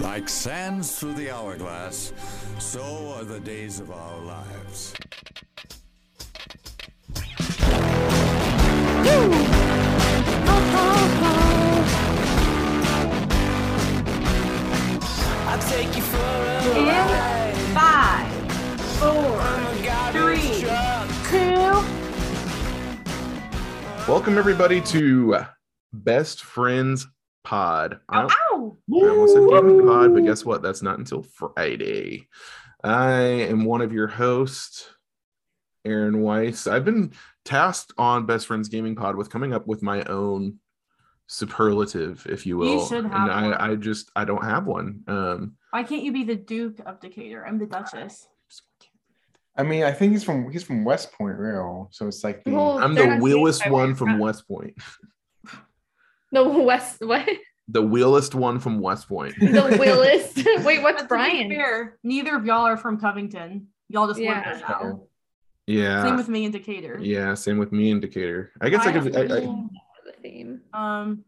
Like sands through the hourglass, so are the days of our lives. I'll take you for a In ride. five, four, I'm a garbage three, truck. two. Welcome everybody to Best Friends Pod. I, Ow! I almost said gaming pod, but guess what? That's not until Friday. I am one of your hosts, Aaron Weiss. I've been tasked on Best Friends Gaming Pod with coming up with my own superlative, if you will. should have and I, one. I just I don't have one. Um Why can't you be the Duke of Decatur? I'm the Duchess. I mean, I think he's from he's from West Point, real. So it's like the Well, I'm the not wheelest saying by one from West Point. The West what? The wheelest one from West Point. The Willis. Wait, what's But to Brian? fair, neither of y'all are from Covington. Y'all just Yeah. live there now. Yeah. Same with me in Decatur. Yeah, same with me in Decatur. I guess I, I could. have I, I, The theme. Um,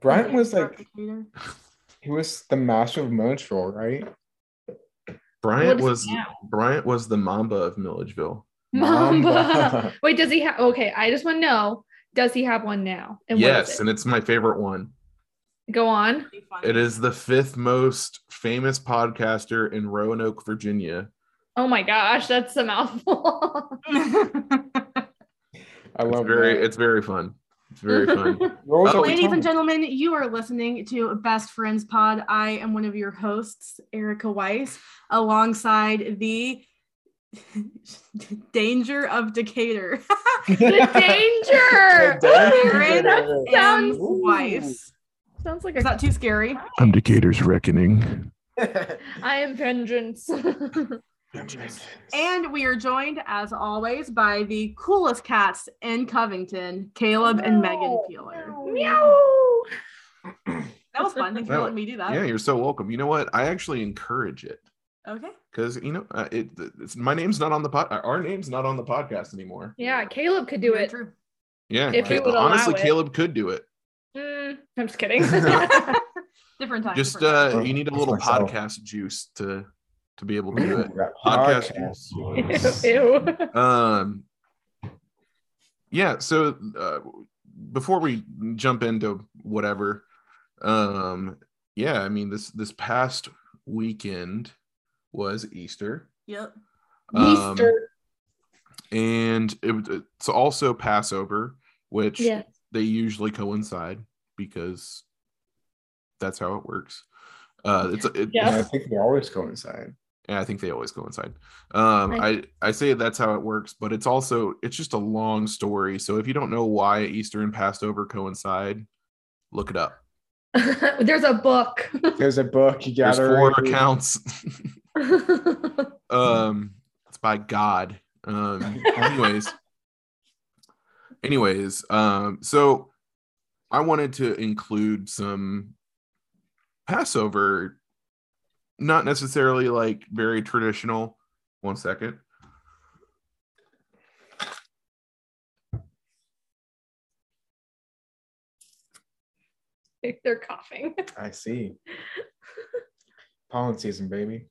Brian was like he was the master of Milledgeville, right? Bryant What is he was now? Bryant was the Mamba of Milledgeville. Mamba. Mamba. Wait, does he have? Okay, I just want to know. Does he have one now? And what is yes, it? and it's my favorite one. Go on. It is the fifth most famous podcaster in Roanoke, Virginia. Oh my gosh, that's a mouthful. I It's love very, that. it's very fun. It's very fun. You're Oh, Ladies and gentlemen, you are listening to Best Friends Pod. I am one of your hosts, Erica Weiss, alongside the Danger of Decatur, the danger. Aaron That sounds, Weiss. sounds like Is a. that too scary? I'm Decatur's reckoning. I am vengeance. And we are joined, as always, by the coolest cats in Covington, Caleb and Megan Peeler. Meow. That was fun. Thanks for letting me do that. Yeah, you're so welcome. You know what? I actually encourage it Okay. because you know uh, it. It's, my name's not on the pod. Our name's not on the podcast anymore. Yeah, Caleb could do it. Yeah, If he Ca- would allow honestly, it. Caleb could do it. Mm, I'm just kidding. different time. Just different time. uh, you need a little myself. podcast juice to to be able to do it. That Podcast. podcast. Ew. um yeah so uh, before we jump into whatever um yeah i mean this this past weekend was easter Yep. Um, Easter. and it, it's also passover which Yeah. they usually coincide because that's how it works uh it's it, Yeah. I think they always coincide. Yeah, I think they always coincide. Um, Right. I I say that's how it works, but it's also it's just a long story. So if you don't know why Easter and Passover coincide, look it up. There's a book. There's a book you There's gather. four accounts. um, it's by God. Um, anyways, anyways, um, so I wanted to include some Passover, not necessarily like very traditional. One second. They're coughing. I see. Pollen season, baby.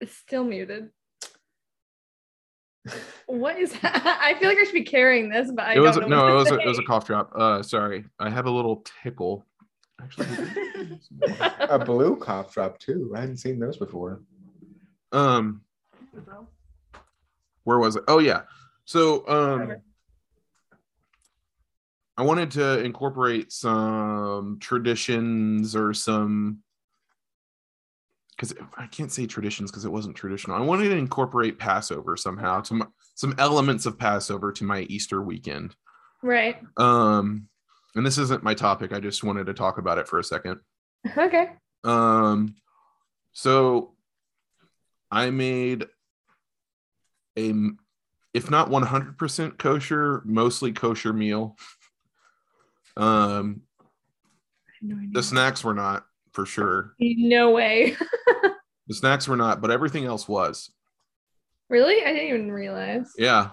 It's still muted. What is that? I feel like I should be carrying this, but I it was don't know no, what it to was a, it was a cough drop. Uh, sorry, I have a little tickle. Actually, A blue cough drop too. I hadn't seen those before. um, where was it? Oh yeah. So um, I wanted to incorporate some traditions or some because I can't say traditions because it wasn't traditional. I wanted to incorporate Passover somehow to my, some elements of Passover to my Easter weekend. right. Um, and this isn't my topic. I just wanted to talk about it for a second. Okay. Um, so I made a, if not 100% kosher, mostly kosher meal. Um, the snacks were not for sure. No way. The snacks were not, but everything else was. really? I didn't even realize. Yeah.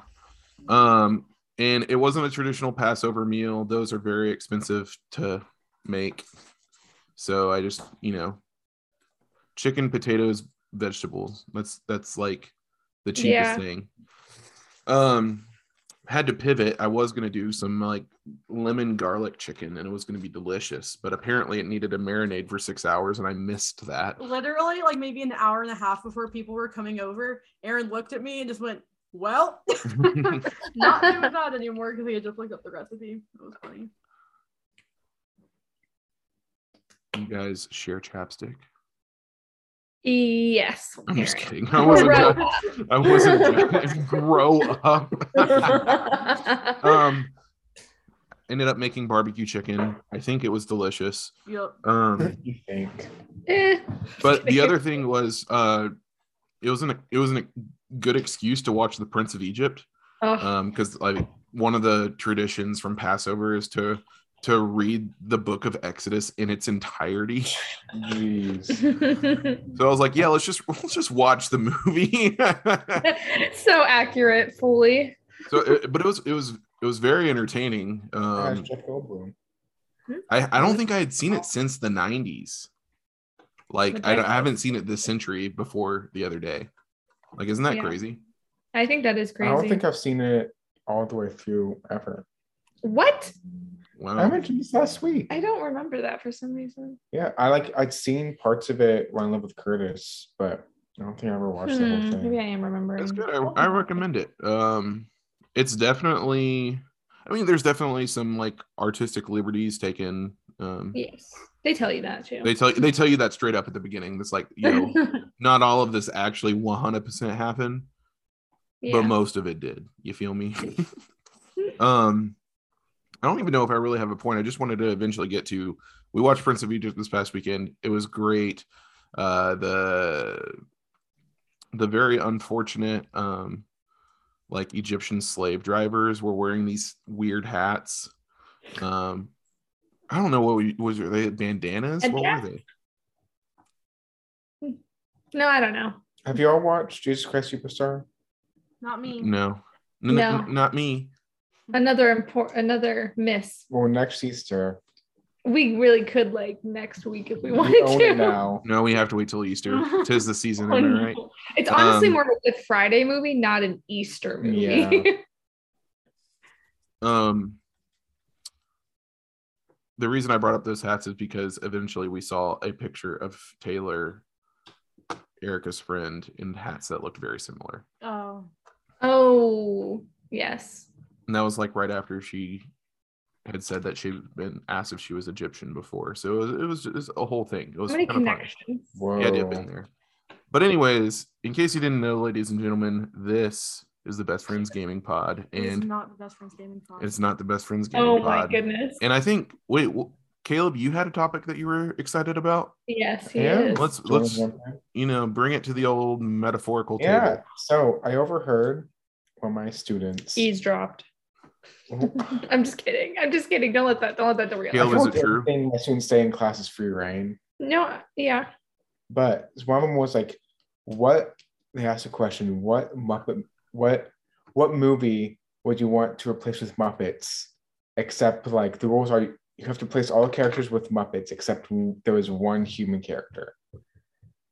Um, and it wasn't a traditional Passover meal. Those are very expensive to make. So I just, you know, chicken, potatoes, vegetables. That's that's like the cheapest Yeah. thing. Um had to pivot. I was gonna do some like lemon garlic chicken and it was gonna be delicious, but apparently it needed a marinade for six hours and I missed that. Literally, like maybe an hour and a half before people were coming over, Aaron looked at me and just went, "Well, not doing that anymore" because he had just looked up the recipe. It was funny. you guys share chapstick? Yes. I'm just kidding. I wasn't Grow. I wasn't grow up. up. um ended up making barbecue chicken. I think it was delicious. Yep. Um you think? Eh. but the other thing was uh it was an it wasn't a good excuse to watch the prince of egypt Oh. um because like one of the traditions from passover is to to read the book of exodus in its entirety Jeez. so i was like yeah let's just let's just watch the movie so accurate, fully. so it, but it was it was it was very entertaining Ask um Jeff Goldblum. I, I don't think i had seen it since the 90s like I, don't- I haven't seen it this century before the other day like isn't that Yeah. crazy I think that is crazy. I don't think I've seen it all the way through ever. what? Wow I mentioned this last week. I don't remember that for some reason. Yeah, I like I'd seen parts of it when I lived with Curtis, but I don't think I ever watched the whole Hmm, maybe I thing. am remembering. That's good. I, I recommend it. Um, it's definitely. I mean, there's definitely some like artistic liberties taken. Um, Yes, they tell you that too. they tell they tell you that straight up at the beginning. That's like you know, not all of this actually 100 percent happened, yeah. but most of it did. You feel me? um, I don't even know if I really have a point. I just wanted to eventually get to. We watched Prince of Egypt this past weekend. It was great. Uh, the the very unfortunate um like Egyptian slave drivers were wearing these weird hats. Um, I don't know what we, was it, they bandanas. And what yeah. were they? no, I don't know. Have you all watched Jesus Christ Superstar? Not me. No, N- No. n- not me. Another important, another miss. Well, next Easter. We really could like next week if we We wanted own to. it now. No, we have to wait till Easter. Tis the season, Oh, am no. right? It's honestly Um, more of a Friday movie, not an Easter movie. Yeah. Um, the reason I brought up those hats is because eventually we saw a picture of Taylor, Erica's friend, in hats that looked very similar. Oh. oh, yes. And that was like right after she had said that she'd been asked if she was Egyptian before. So it was, it was just a whole thing. It was How many kind of fun. connections? Whoa. Yeah, dip in there. But anyways, in case you didn't know, ladies and gentlemen, this is the Best Friends Gaming Pod, It is and not the best friends gaming pod. it's not the Best Friends oh Gaming pod. Oh my goodness. And I think, wait, wh- Caleb, you had a topic that you were excited about. Yes, he Yeah, is. Let's you let's you know bring it to the old metaphorical Yeah. table. Yeah. So I overheard one of my students. eavesdropped. I'm just kidding. I'm just kidding. Don't let that. Don't let that derail. Caleb, I is it true? everything My students stay in class is free reign. No. Yeah. But one of them was like, "What?" They asked a question. What Muppet? What? What movie would you want to replace with Muppets? Except like the rules are, you have to replace all the characters with Muppets except w- there was one human character.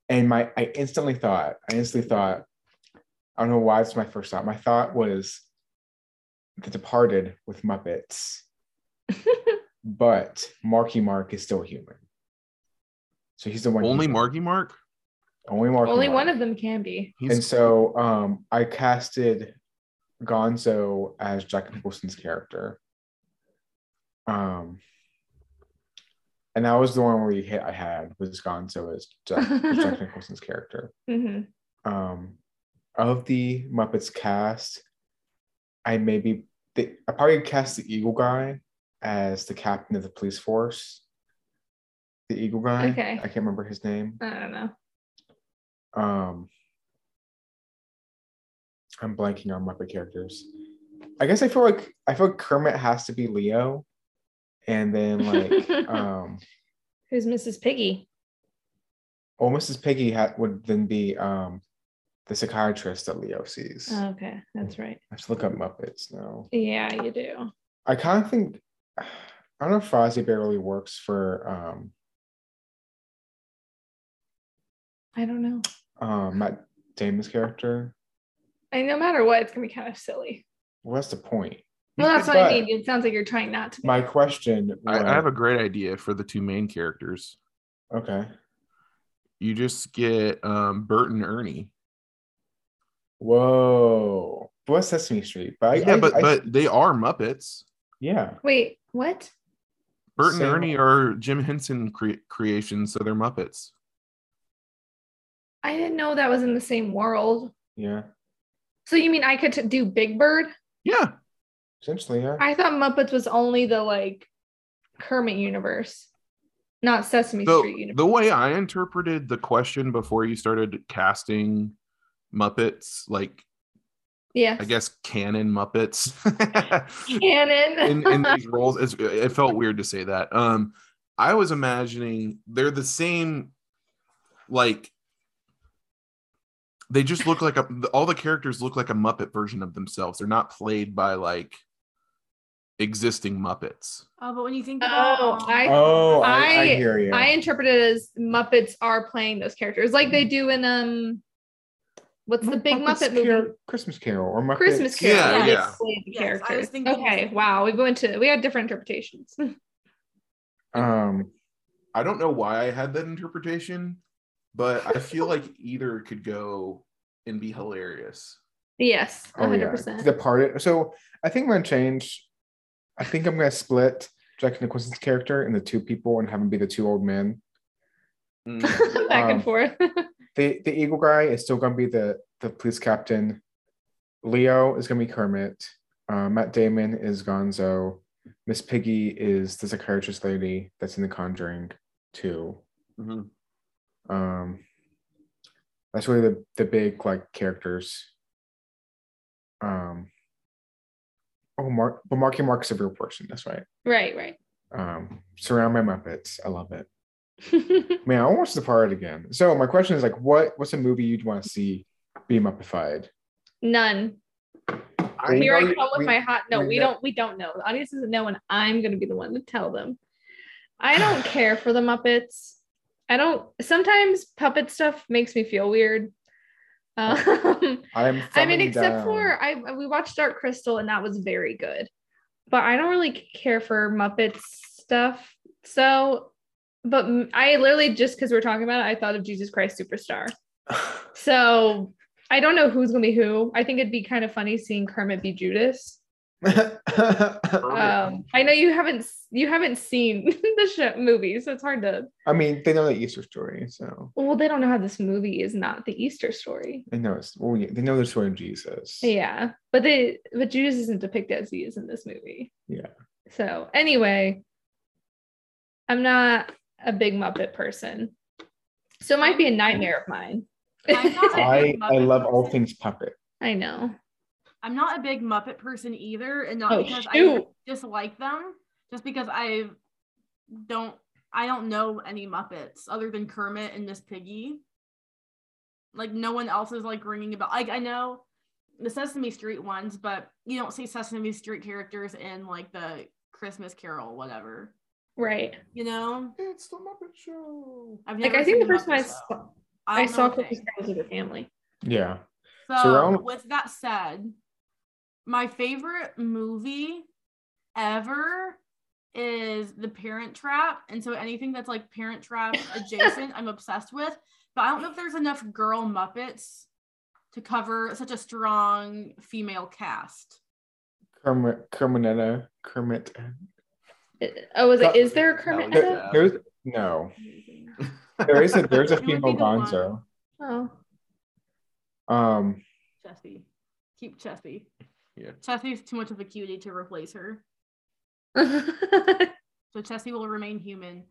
And my, I instantly thought, I instantly thought, I don't know why it's my first thought. My thought was, The Departed with Muppets, but Marky Mark is still human. So he's the one. Only. Marky Mark. Only Marky Only Mark. one of them can be. He's And so um, I casted Gonzo as Jack Nicholson's character. Um, and that was the one where you hit I had was Gonzo as Jack, as Jack Nicholson's character. hmm Um, of the Muppets cast, I maybe the, I probably cast the Eagle guy as the captain of the police force. The Eagle guy. Okay. I can't remember his name. I don't know. Um, I'm blanking on Muppet characters. I guess I feel like I feel like Kermit has to be Leo, and then like um, Who's Mrs. Piggy? oh, Mrs. Piggy ha- would then be um, the psychiatrist that Leo sees. Oh, okay, that's right. I have to look up Muppets now. Yeah, you do. I kind of think I don't know if Fozzie Bear really works for um, I don't know. Um, Matt Damon's character. And no matter what, it's gonna be kind of silly. Well, that's the point. Well, that's what I mean. It sounds like you're trying not to. be. My question. I, was- I have a great idea for the two main characters. okay. You just get um, Bert and Ernie. Whoa. But what's Sesame Street? But I, yeah, I- but I- but they are Muppets. yeah. Wait, what? Bert and Same. Ernie are Jim Henson cre- creations, so they're Muppets. I didn't know that was in the same world. Yeah. So you mean I could t- do Big Bird? Yeah, Essentially, yeah. I thought Muppets was only the like Kermit universe, not Sesame the, Street universe. the way I interpreted the question before you started casting Muppets, like yeah, I guess canon Muppets canon. in, in these roles, it's, it felt weird to say that. Um, I was imagining they're the same, like they just look like a, all the characters look like a Muppet version of themselves. They're not played by like existing Muppets. Oh, but when you think about Oh, um, I- Oh, I, I, I- hear you. I interpret it as Muppets are playing those characters, like they do in um, what's the big Muppets Muppet movie? Carol- Christmas Carol or Muppets. Christmas Carol. Yeah, they yeah. the Yes, I characters. Okay, wow, we went to we had different interpretations. Um, I don't know why I had that interpretation, but I feel like either could go and be hilarious. yes, oh hundred yeah. percent. The part. So I think I'm gonna change. I think I'm gonna split Jack Nicholson's character into two people and have him be the two old men. Mm. Back um, and forth. The the eagle guy is still gonna be the the police captain. Leo is gonna be Kermit. Uh, Matt Damon is Gonzo. Miss Piggy is the psychiatrist lady that's in The Conjuring too. Mhm. Um, that's really the the big like characters. Um. Oh, Mark, but Marky Mark's a real person. That's right. right, right. Um, surround my Muppets. I love it. Man, I want to watch the part again. So my question is like, what what's a movie you'd want to see be Muppified? None. We Here I know- come with we- my hot. No, we we don't. We don't know. The audience doesn't know, and I'm going to be the one to tell them. I don't care for the Muppets. I don't. Sometimes puppet stuff makes me feel weird. Um, I am. I mean, except down. for I we watched Dark Crystal and that was very good, but I don't really care for Muppets stuff. So, but I literally just because we're talking about it, I thought of Jesus Christ Superstar. So I don't know who's gonna be who. I think it'd be kind of funny seeing Kermit be Judas. Um, I know you haven't you haven't seen the show, movie, so it's hard to. I mean, they know the Easter story, so Well, they don't know how this movie is not the Easter story. they know it's. Well, yeah, they know the story of Jesus. Yeah, but they but Judas isn't depicted as he is in this movie. Yeah. So anyway, I'm not a big Muppet person, so it might be a nightmare of mine. I'm not a I big I love all things puppet. I know. I'm not a big Muppet person either, and not Oh, because shoot. I dislike them, just because I don't I don't know any Muppets other than Kermit and Miss Piggy. Like no one else is like ringing about. Like I know the Sesame Street ones, but you don't see Sesame Street characters in like the Christmas Carol, whatever. Right. You know, It's the Muppet Show. I've Like I think the first time I saw, Show. I saw Christmas. Carol with a family. Yeah. So, Surround- with that said, my favorite movie ever is The Parent Trap. And so anything that's like Parent Trap adjacent, I'm obsessed with. But I don't know if there's enough girl Muppets to cover such a strong female cast. Kermit, Kerminetta, Kermit. Oh, is it? Is there a Kermit? Hell in There's no. There is a there's a It female. Gonzo. Oh, Um, Chessy. Keep Chessy. Yeah. Chessy's too much of a cutie to replace her. So Chessie will remain human.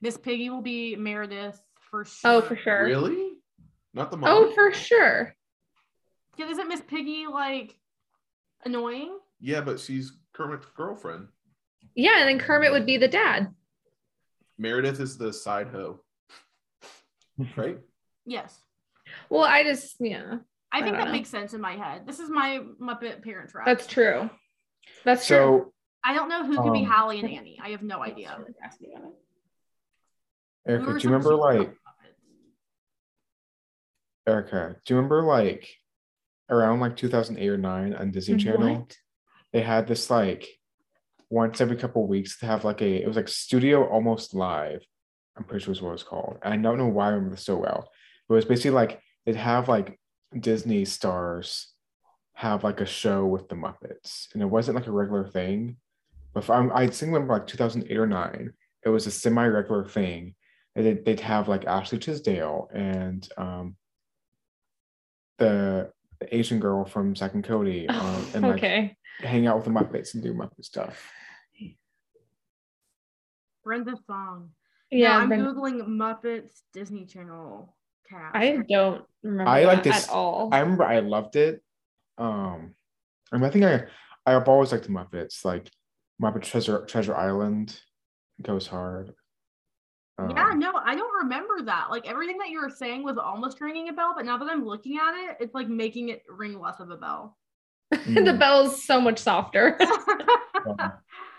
Miss Piggy will be Meredith for sure. oh, for sure. Really? Not the mom. Oh, for sure. Yeah, isn't Miss Piggy like annoying? Yeah, but she's Kermit's girlfriend. Yeah, and then Kermit would be the dad. Meredith is the side hoe. Right? Yes. Well, I just yeah, I think that know. makes sense in my head. This is my Muppet parent trap. that's true. That's true. I don't know who could be Um, Hallie and Annie. I have no idea. Erica, are do you remember like Erica, do you remember like around like 2008 or 9 on Disney Channel? What? They had this like once every couple of weeks to have like a it was like studio almost live. I'm pretty sure is what it was called. I don't know why I remember this so well. But it was basically like they'd have like Disney stars have like a show with the Muppets. And it wasn't like a regular thing. But if I'm, I think remember like 2008 or 9, it was a semi-regular thing. And they'd, they'd have like Ashley Tisdale and um the, the Asian girl from Zack and Cody um, and like okay. Hang out with the Muppets and do Muppet stuff. Brenda Song. Yeah, I'm Brenda- googling Muppets Disney Channel cast. I don't remember I like this- at all. I remember I loved it. Um, I, mean, I think I I've always liked the Muppets, like Muppet Treasure Treasure Island goes hard. yeah, Um, no, I don't remember that. Like everything that you were saying was almost ringing a bell, but now that I'm looking at it, it's like making it ring less of a bell. the mm. bell's so much softer.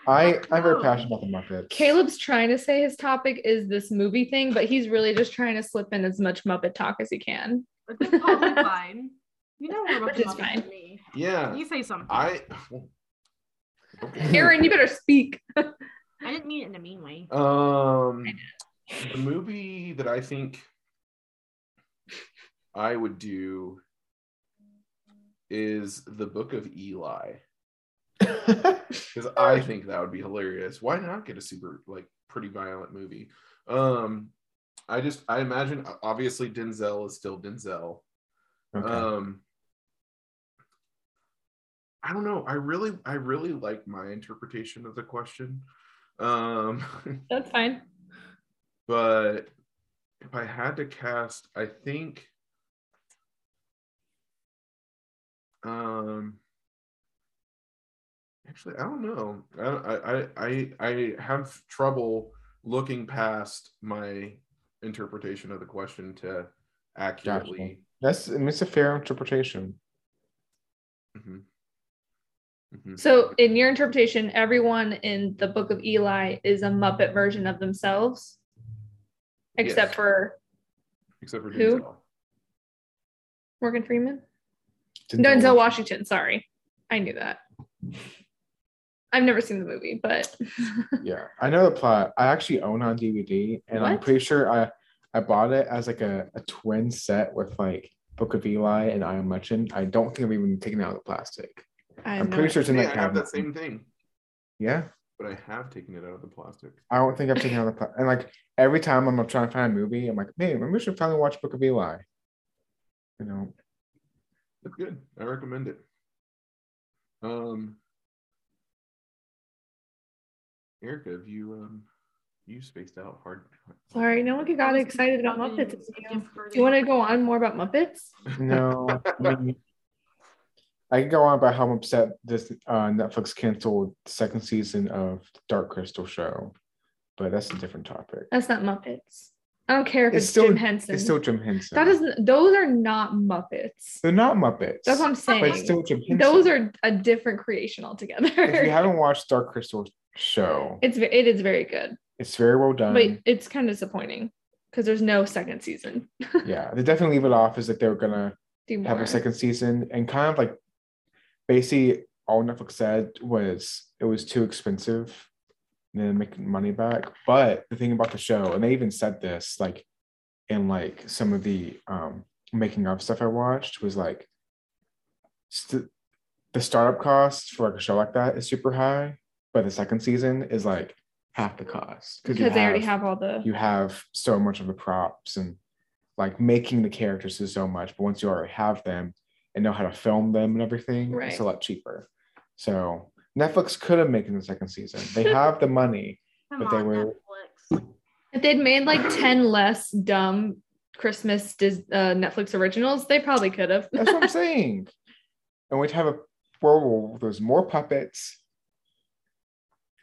I I'm very passionate about the Muppets. Caleb's trying to say his topic is this movie thing, but he's really just trying to slip in as much Muppet talk as he can. But it's totally fine. You know more about Which the is Muppets fine. than me. Yeah. You say something. I. Okay. Aaron, you better speak. I didn't mean it in a mean way. Um, the movie that I think I would do is the Book of Eli because I think that would be hilarious. Why not get a super like pretty violent movie? Um, I just I imagine obviously Denzel is still Denzel. Okay. Um, I don't know. I really I really like my interpretation of the question. Um, That's fine. but if I had to cast, I think um actually I don't know. I I I I have trouble looking past my interpretation of the question to accurately. That's I it's a fair interpretation. Mhm. Mhm. So, in your interpretation, everyone in the Book of Eli is a Muppet version of themselves, except Yes. for except for who? Denzel. Morgan Freeman. Denzel Denzel Washington. Sorry, I knew that. I've never seen the movie, but Yeah, I know the plot. I actually own on DVD, and I'm pretty sure I I bought it as like a, a twin set with like Book of Eli and I Am Legend. I don't think I've even taken it out of the plastic. I I'm know pretty sure it's in that I have cabinet. that same thing, Yeah, but I have taken it out of the plastic. I don't think I've taken it out of the plastic. And like every time I'm trying to find a movie, I'm like, hey, maybe we should finally watch Book of Eli. You know, It's good. I recommend it. Um, Erica, have you um, you spaced out hard? Sorry, no one got I excited about Muppets. as you. gift Do you want to go on more about Muppets? no. I, mean, I can go on about how I'm upset this uh, Netflix canceled the second season of Dark Crystal show, but that's a different topic. That's not Muppets. I don't care if It's it's, still- Jim Henson. It's still Jim Henson. that isn't. Those are not Muppets. They're not Muppets. That's what I'm saying. But it's still Jim Henson. Those are a different creation altogether. If you haven't watched Dark Crystal show, it's it is very good, it's very well done. but it's kind of disappointing because there's no second season. yeah, they definitely leave it off as if they were gonna Do have a second season, and kind of like basically all Netflix said was it was too expensive, and then making money back. But the thing about the show, and they even said this like in like some of the um making of stuff I watched was like st- the startup cost for like a show like that is super high, but the second season is like half the cost because they already have all the. you have so much of the props and like making the characters is so much but once you already have them and know how to film them and everything it's a lot cheaper so netflix could have made in the second season they have the money Come But they on, were- Netflix. If they'd made like ten less dumb Christmas Dis- uh, Netflix originals, they probably could have. that's what i'm saying and we'd have a world where there's more puppets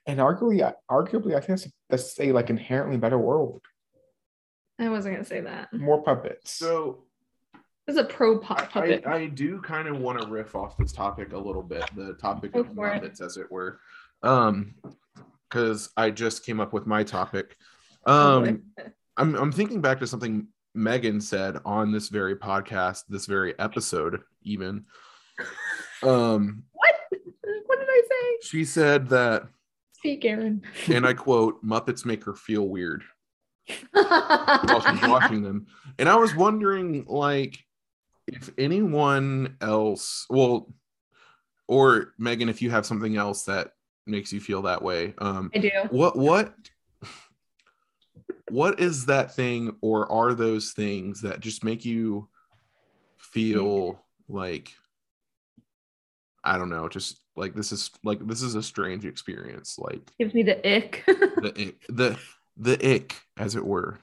and arguably arguably i think that's, that's a like inherently better world I wasn't gonna say that. more puppets So This is a pro puppet. I, I do kind of want to riff off this topic a little bit, the topic Go of for it. Muppets, as it were, um, because I just came up with my topic. Um. I'm I'm thinking back to something Megan said on this very podcast, this very episode, even. Um, What? What did I say? she said that, Speak, Aaron. and I quote, Muppets make her feel weird while she's watching them. And I was wondering, like, if anyone else, well, or Megan, if you have something else that makes you feel that way, um, I do. what what what is that thing or are those things that just make you feel like i don't know just like this is like this is a strange experience like Gives me the ick. the ick, the the ick as it were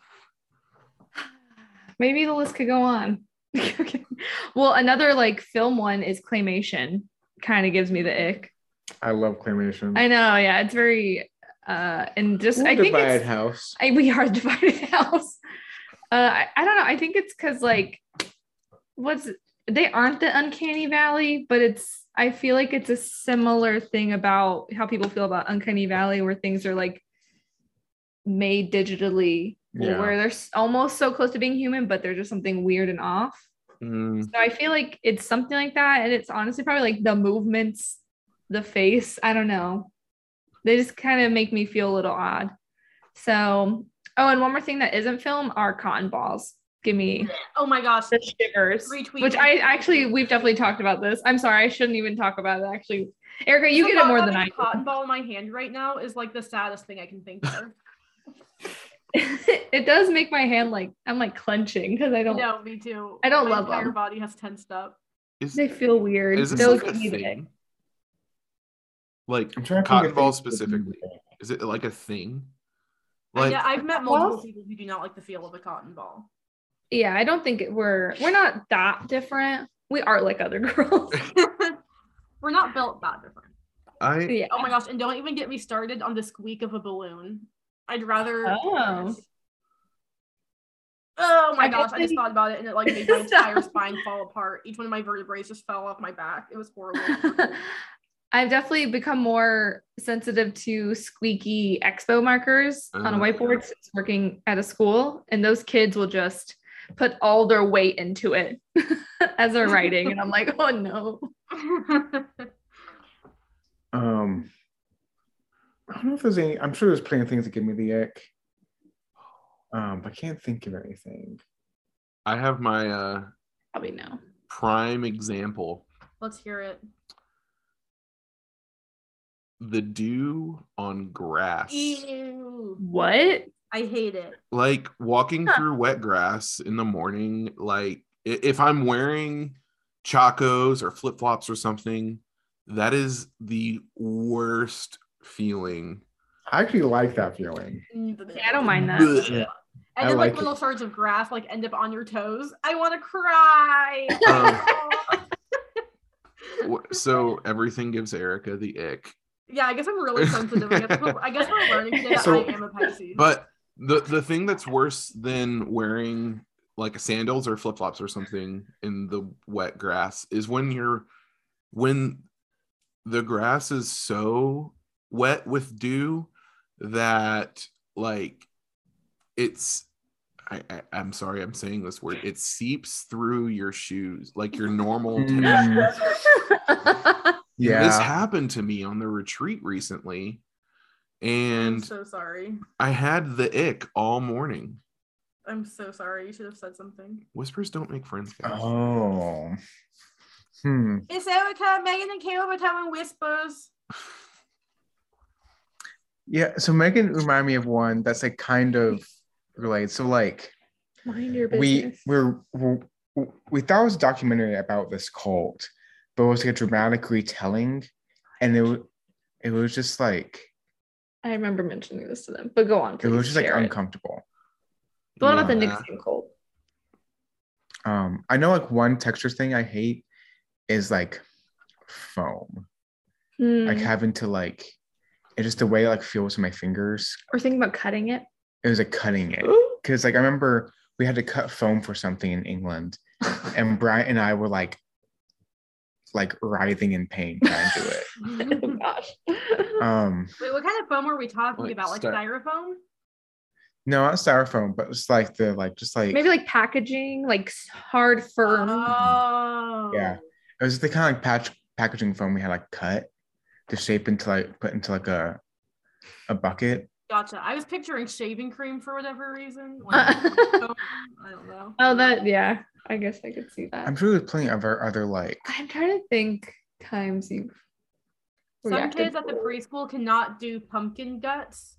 Maybe the list could go on. Okay. well, another like film one is claymation. Kind of gives me the ick. I love claymation. I know, yeah, it's very uh and just Ooh, I think divided it's, house. I, we are divided house. Uh, I, I don't know. I think it's because like, what's they aren't the uncanny valley, but it's. I feel like it's a similar thing about how people feel about uncanny valley, where things are like made digitally, Yeah. where they're almost so close to being human, but there's just something weird and off. Mm, So I feel like it's something like that, and it's honestly probably like the movements, the face. I don't know. They just kind of make me feel a little odd. So, oh, and one more thing that isn't film are cotton balls. Give me Oh my gosh. the shivers. Retweet. Which I actually we've definitely talked about this. I'm sorry, I shouldn't even talk about it. Actually, Erica, you So get it more than I I. a Cotton ball in my hand right now is like the saddest thing I can think of. do. it does make my hand like I'm like clenching because I don't. no, me too. I don't my love entire them. body has tensed up. is, They feel weird. is this Those like a give me the thing like I'm trying to think cotton of balls specifically is it like a thing uh, Like, like yeah, I've met multiple balls? people who do not like the feel of a cotton ball. yeah, I don't think it, we're we're not that different. We are like other girls. We're not built that different. i yeah. Oh my gosh, and don't even get me started on the squeak of a balloon. I'd rather Oh. Oh my I gosh, I just definitely- thought about it and it like made my entire spine fall apart. Each one of my vertebrae just fell off my back. It was horrible. I've definitely become more sensitive to squeaky expo markers on a Uh-huh. whiteboard since working at a school, and those kids will just put all their weight into it as they're writing, and I'm like, oh no. Um, I don't know if there's any. I'm sure there's plenty of things that give me the ick. Um, but I can't think of anything. i have my uh Probably no. prime example Let's hear it. the dew on grass Ew. What? I hate it. like walking Huh. through wet grass in the morning like if i'm wearing chacos or flip-flops or something that is the worst feeling I actually like that feeling. Yeah, I don't mind that. Yeah. And I then like, like little shards of grass like end up on your toes. I want to cry. Um, so everything gives erica the ick yeah, I guess I'm really sensitive. I guess we're, I guess we're learning today that So- I am a Pisces. but the the thing that's worse than wearing like sandals or flip-flops or something in the wet grass is when you're when the grass is so wet with dew that like it's I, I i'm sorry i'm saying this word it seeps through your shoes like your normal tennis Mm, this happened to me on the retreat recently I'm and so sorry. i had the ick all morning I'm so sorry. You should have said something. whispers don't make friends guys Oh. Hmm. It's Erica, Megan, and Caleb are telling whispers. Yeah. So Megan reminded me of one that's like kind of related. So like Mind your we business. we're, we're we thought it was a documentary about this cult, but it was like a dramatic retelling, and it it was just like I remember mentioning this to them, but go on. it was just like it. uncomfortable. The one about the NXIVM cult. Um, I know like one texture thing I hate is like foam, Hmm. like having to like it's just the way it like feels in my fingers. or thinking about cutting it. It was like cutting it because like I remember we had to cut foam for something in England, and Brian and I were like like writhing in pain trying to do it. oh gosh. Um, Wait, what kind of foam are we talking Like about? Like sty- styrofoam? No, not styrofoam, but it's like the like just like Maybe like packaging, like hard firm. Oh. Yeah. it was the kind of like patch packaging foam we had like cut to shape into like put into like a a bucket. Gotcha. I was picturing shaving cream for whatever reason. Like, I don't know. oh, that yeah. I guess I could see that. I'm sure there's plenty of other other like I'm trying to think times you've Some reacted kids at the preschool cannot do pumpkin guts.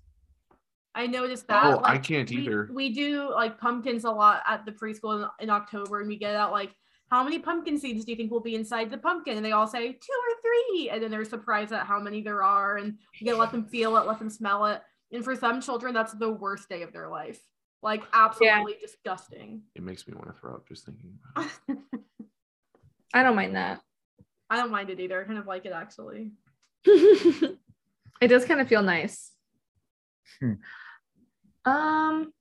I noticed that. Oh, I can't we- either. We, do like pumpkins a lot at the preschool in, in October, and we get out like, how many pumpkin seeds do you think will be inside the pumpkin? And they all say two or three, and then they're surprised at how many there are, and you gotta let them feel it, let them smell it. And for some children, that's the worst day of their life. Like absolutely disgusting. It makes me want to throw up just thinking about it. I don't mind that. I don't mind it either. I kind of like it actually. it does kind of feel nice. Hmm. Um,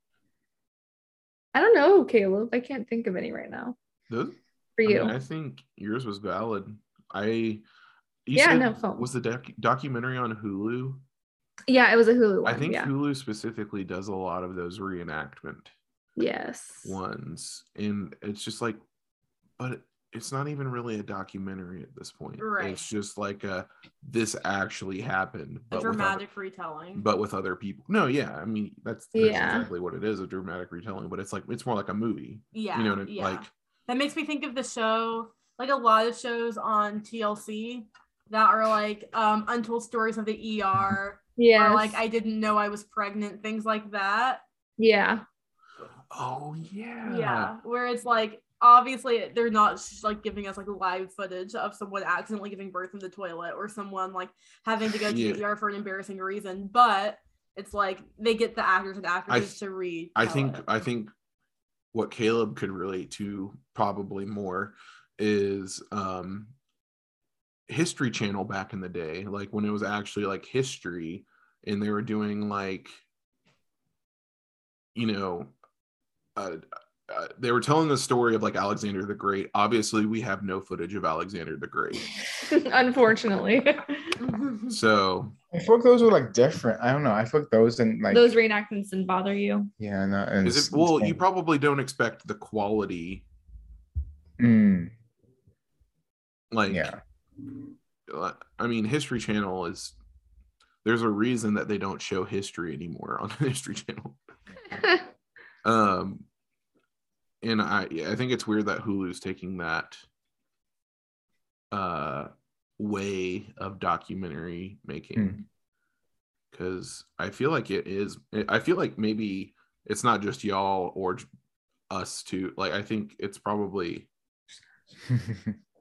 I don't know, Caleb. I can't think of any right now Those, for I, you. mean, I think yours was valid. I you Yeah, said- no, phone. was the doc- documentary on Hulu. yeah, it was a Hulu one. I think yeah. Hulu specifically does a lot of those reenactment yes. ones, and it's just like, but it's not even really a documentary at this point. Right. It's just like a this actually happened, A but with other, dramatic retelling. but with other people. No, yeah, I mean that's, that's Yeah. exactly what it is, a dramatic retelling. But it's like it's more like a movie. yeah. you know, what I- yeah. like that makes me think of the show like a lot of shows on TLC that are like um untold stories of the ER Yeah. like I didn't know I was pregnant things like that yeah. oh yeah, yeah where it's like obviously they're not sh- like giving us like live footage of someone accidentally giving birth in the toilet or someone like having to go to Yeah. the ER for an embarrassing reason but it's like they get the actors and actresses to read I think it. I think what Caleb could relate to probably more is um history channel back in the day like when it was actually like history and they were doing like you know uh, uh, they were telling the story of like Alexander the Great. Obviously, we have no footage of Alexander the Great. Unfortunately. So, I feel like those were like different. I don't know. I feel like those and like Those reenactments didn't bother you. yeah, no, and is it, well, you probably don't expect the quality mm, like yeah. I mean, History Channel is there's a reason that they don't show history anymore on the History Channel. Um, and I I think it's weird that Hulu's taking that uh way of documentary making because I feel like it is. I feel like maybe it's not just y'all or us too. Like I think it's probably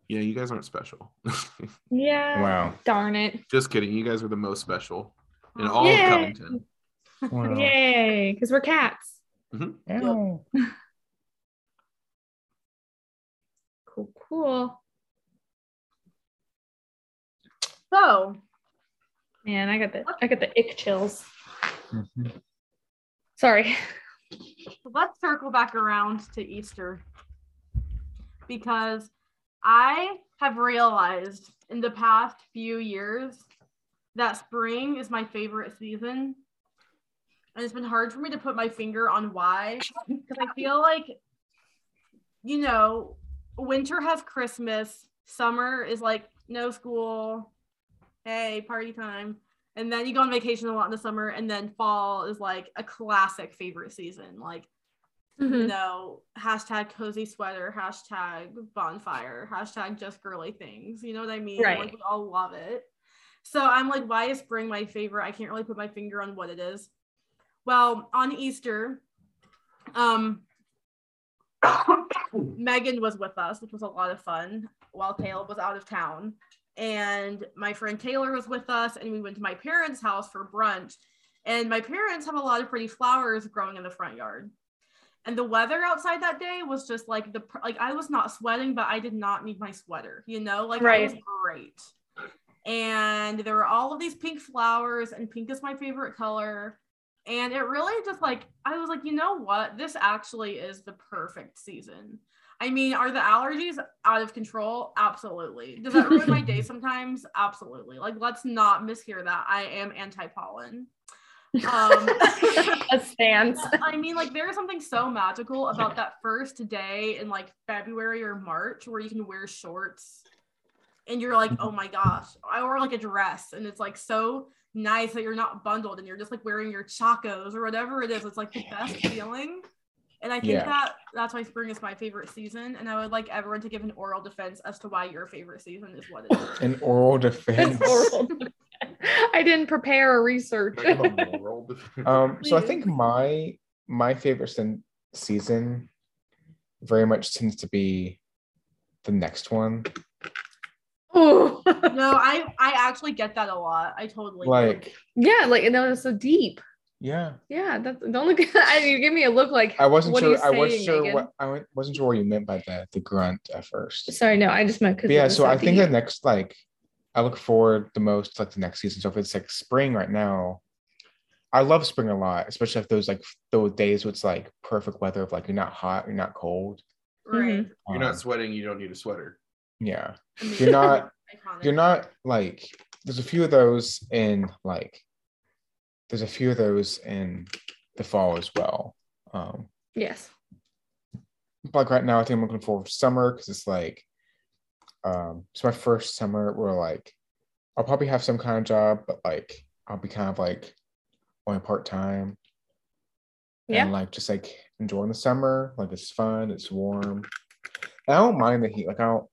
yeah. You guys aren't special. yeah. wow. Darn it. Just kidding. You guys are the most special in all Yay. of Covington. wow. Yay. Because we're cats. Ow. Cool, cool. so Man, I got the I got the ick chills. Mhm. Sorry. let's circle back around to Easter because I have realized in the past few years that spring is my favorite season. And it's been hard for me to put my finger on why because I feel like, you know, winter has Christmas, summer is like no school, hey, party time. And then you go on vacation a lot in the summer, and then fall is like a classic favorite season. Like you Mhm. know, hashtag cozy sweater, hashtag bonfire, hashtag just girly things. You know what I mean? Right. Like we all love it. So I'm like, why is spring my favorite? I can't really put my finger on what it is. Well, on Easter, um, Megan was with us, which was a lot of fun while Caleb was out of town. And my friend Taylor was with us, and we went to my parents' house for brunch. And my parents have a lot of pretty flowers growing in the front yard. And the weather outside that day was just like the like I was not sweating, but I did not need my sweater, you know, like Right. it was great. And there were all of these pink flowers, and pink is my favorite color. And it really just like I was like, you know what? This actually is the perfect season. I mean, are the allergies out of control? Absolutely. Does that ruin my day sometimes? Absolutely. Like, let's not mishear that. I am anti pollen. Um, a stance. I mean, like there's something so magical about that first day in like February or March where you can wear shorts and you're like, oh my gosh, I wore like a dress and it's like so nice that you're not bundled and you're just like wearing your chacos or whatever it is. It's like the best feeling. And I think Yeah. that that's why spring is my favorite season. And I would like everyone to give an oral defense as to why your favorite season is what it is. An oral defense. Oral. I didn't prepare or research. Talk about moral defense. Um, so I think my my favorite sen- season very much tends to be the next one. Ooh. no, I I actually get that a lot. I totally do. Like, yeah, like and that was so deep. yeah, Yeah, that's don't look. you give me a look like I wasn't what are you sure. I wasn't sure Megan? what I wasn't sure what you meant by that. the grunt at first. Sorry, no, I just meant because yeah, so I think the next like I look forward the most like the next season. So if it's like spring right now, I love spring a lot, especially if those like those days where it's like perfect weather of like you're not hot, you're not cold. right. You're Um, not sweating, you don't need a sweater. Yeah. Amazing. You're not you're not like there's a few of those in like there's a few of those in the fall as well. Um yes. like right now I think I'm looking forward to summer because it's like um it's my first summer where like I'll probably have some kind of job, but like I'll be kind of like only part time. Yeah. And like just like enjoying the summer. Like it's fun, it's warm. And I don't mind the heat. Like I don't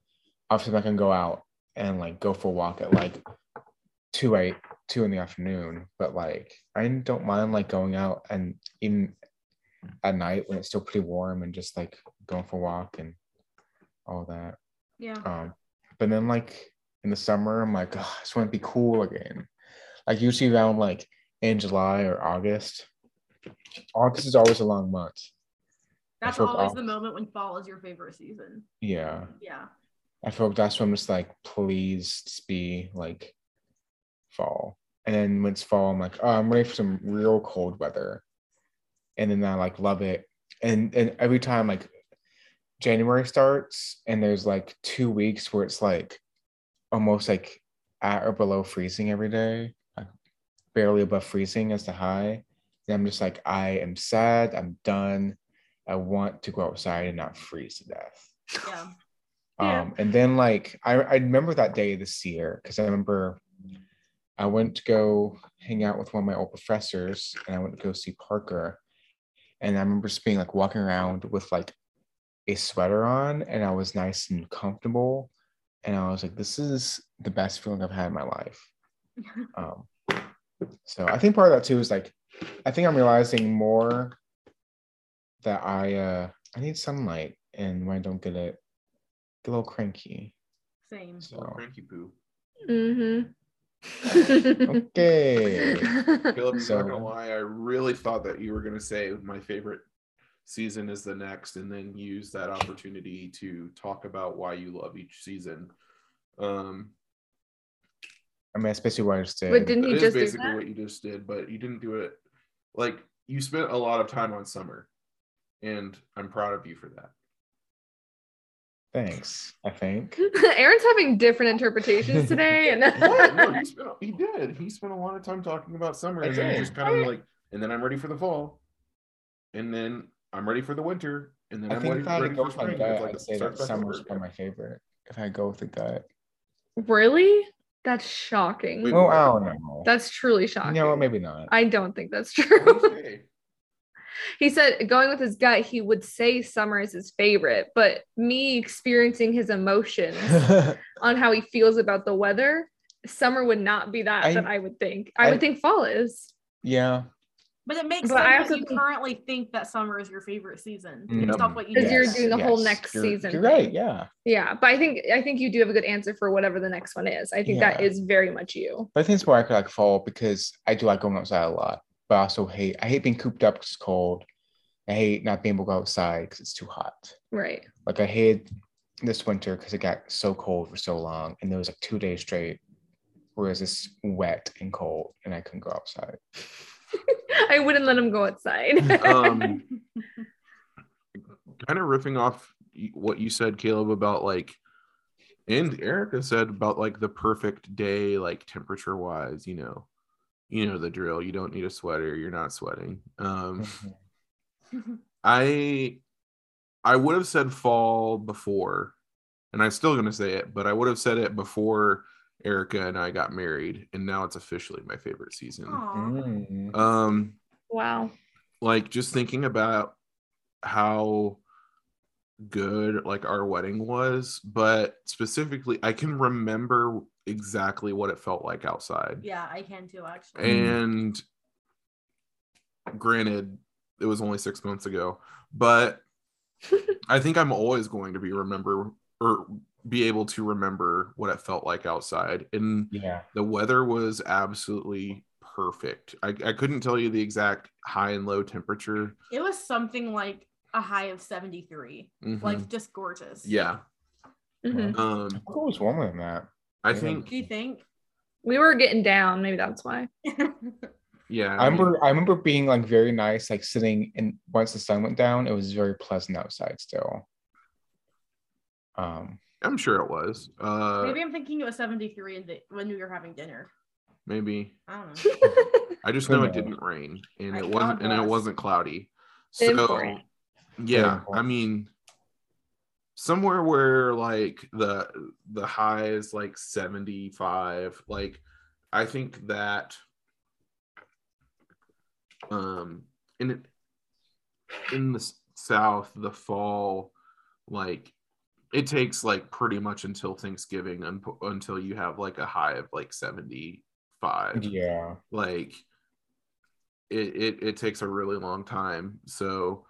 obviously I can go out and like go for a walk at like two eight two in the afternoon. But like I don't mind like going out and even at night when it's still pretty warm and just like going for a walk and all that. Yeah. Um, but then like in the summer, I'm like, "Ugh, I just want to be cool again. Like usually around like in July or August. August is always a long month. That's always off. the moment when fall is your favorite season. Yeah. Yeah. I feel like that's when I'm just like, please be like fall. And then when it's fall, I'm like, oh, I'm ready for some real cold weather. And then I like love it. And and every time like January starts and there's like two weeks where it's like almost like at or below freezing every day, like barely above freezing as the high. And I'm just like, I am sad. I'm done. I want to go outside and not freeze to death. Yeah. Yeah. Um, and then like I, I remember that day this year because I remember I went to go hang out with one of my old professors and I went to go see Parker. And I remember just being like walking around with like a sweater on and I was nice and comfortable. And I was like, this is the best feeling I've had in my life. Um, so I think part of that too is like, I think I'm realizing more that I uh I need sunlight and when I don't get it, a little cranky. Same. So Cranky poo. Mm-hmm. okay. Philip, I'm So- not gonna lie, I really thought that you were gonna say my favorite season is the next, and then use that opportunity to talk about why you love each season. Um, I mean, especially basically what I just did. But didn't that he is just do basically that? what you just did, but you didn't do it. Like you spent a lot of time on summer, and I'm proud of you for that. Thanks. I think. Aaron's having different interpretations today, and What? No, he spent he did. He spent a lot of time talking about summer, and then just kind of like, and then I'm ready for the fall, and then I'm ready for the winter, and then I I'm think ready, if I had to ready go for with my spring. gut, like I'd say that starts back summer's over probably my favorite. If I go with the gut. really, that's shocking. Wait, Oh. I don't know. That's truly you shocking. know what? Maybe not. I don't think that's What do true. You say? he said going with his gut, he would say summer is his favorite, but me experiencing his emotions on how he feels about the weather, summer would not be that I- that I would think. I, I- would think fall is. yeah. But it makes But sense I that you think- currently think that summer is your favorite season Mm. based off what you because you're doing the whole next You're- season You're right. Yeah. Yeah, but I think I think you do have a good answer for whatever the next one is. I think that Yeah. is very much you. But I think it's more I could like fall because I do like going outside a lot. But I also hate I hate being cooped up because it's cold. I hate not being able to go outside because it's too hot. Right. Like I hated this winter because it got so cold for so long, and there was like two days straight, whereas it's wet and cold, and I couldn't go outside. I wouldn't let him go outside. um, kind of riffing off what you said, Caleb, about like, and Erica said about like the perfect day, like temperature wise, you know. You know the drill. You don't need a sweater. You're not sweating. Um, Mhm. I I would have said fall before, and I'm still gonna say it, but I would have said it before Erica and I got married, and now it's officially my favorite season. Aw. Mm. Um, Wow. like just thinking about how good like our wedding was, but specifically, I can remember exactly what it felt like outside. Yeah, I can too, actually. And granted, it was only six months ago, but I think I'm always going to be remember or be able to remember what it felt like outside. And Yeah. the weather was absolutely perfect. I, I couldn't tell you the exact high and low temperature. It was something like a high of 73. Mhm. Like just gorgeous. yeah. Mhm. Um, I thought it was warmer than that. I think Do you think? We were getting down. Maybe that's why. yeah. I remember I remember being like very nice, like sitting and once the sun went down, it was very pleasant outside still. Um I'm sure it was. Uh Maybe I'm thinking it was 73 the, when we were having dinner. maybe. I don't know. I just know it didn't rain and Right, it wasn't and it wasn't cloudy. So yeah, I mean somewhere where like the the high is like 75, like I think that um in it in the south the fall like it takes like pretty much until Thanksgiving un- until you have like a high of like 75 yeah. like it, it it takes a really long time. So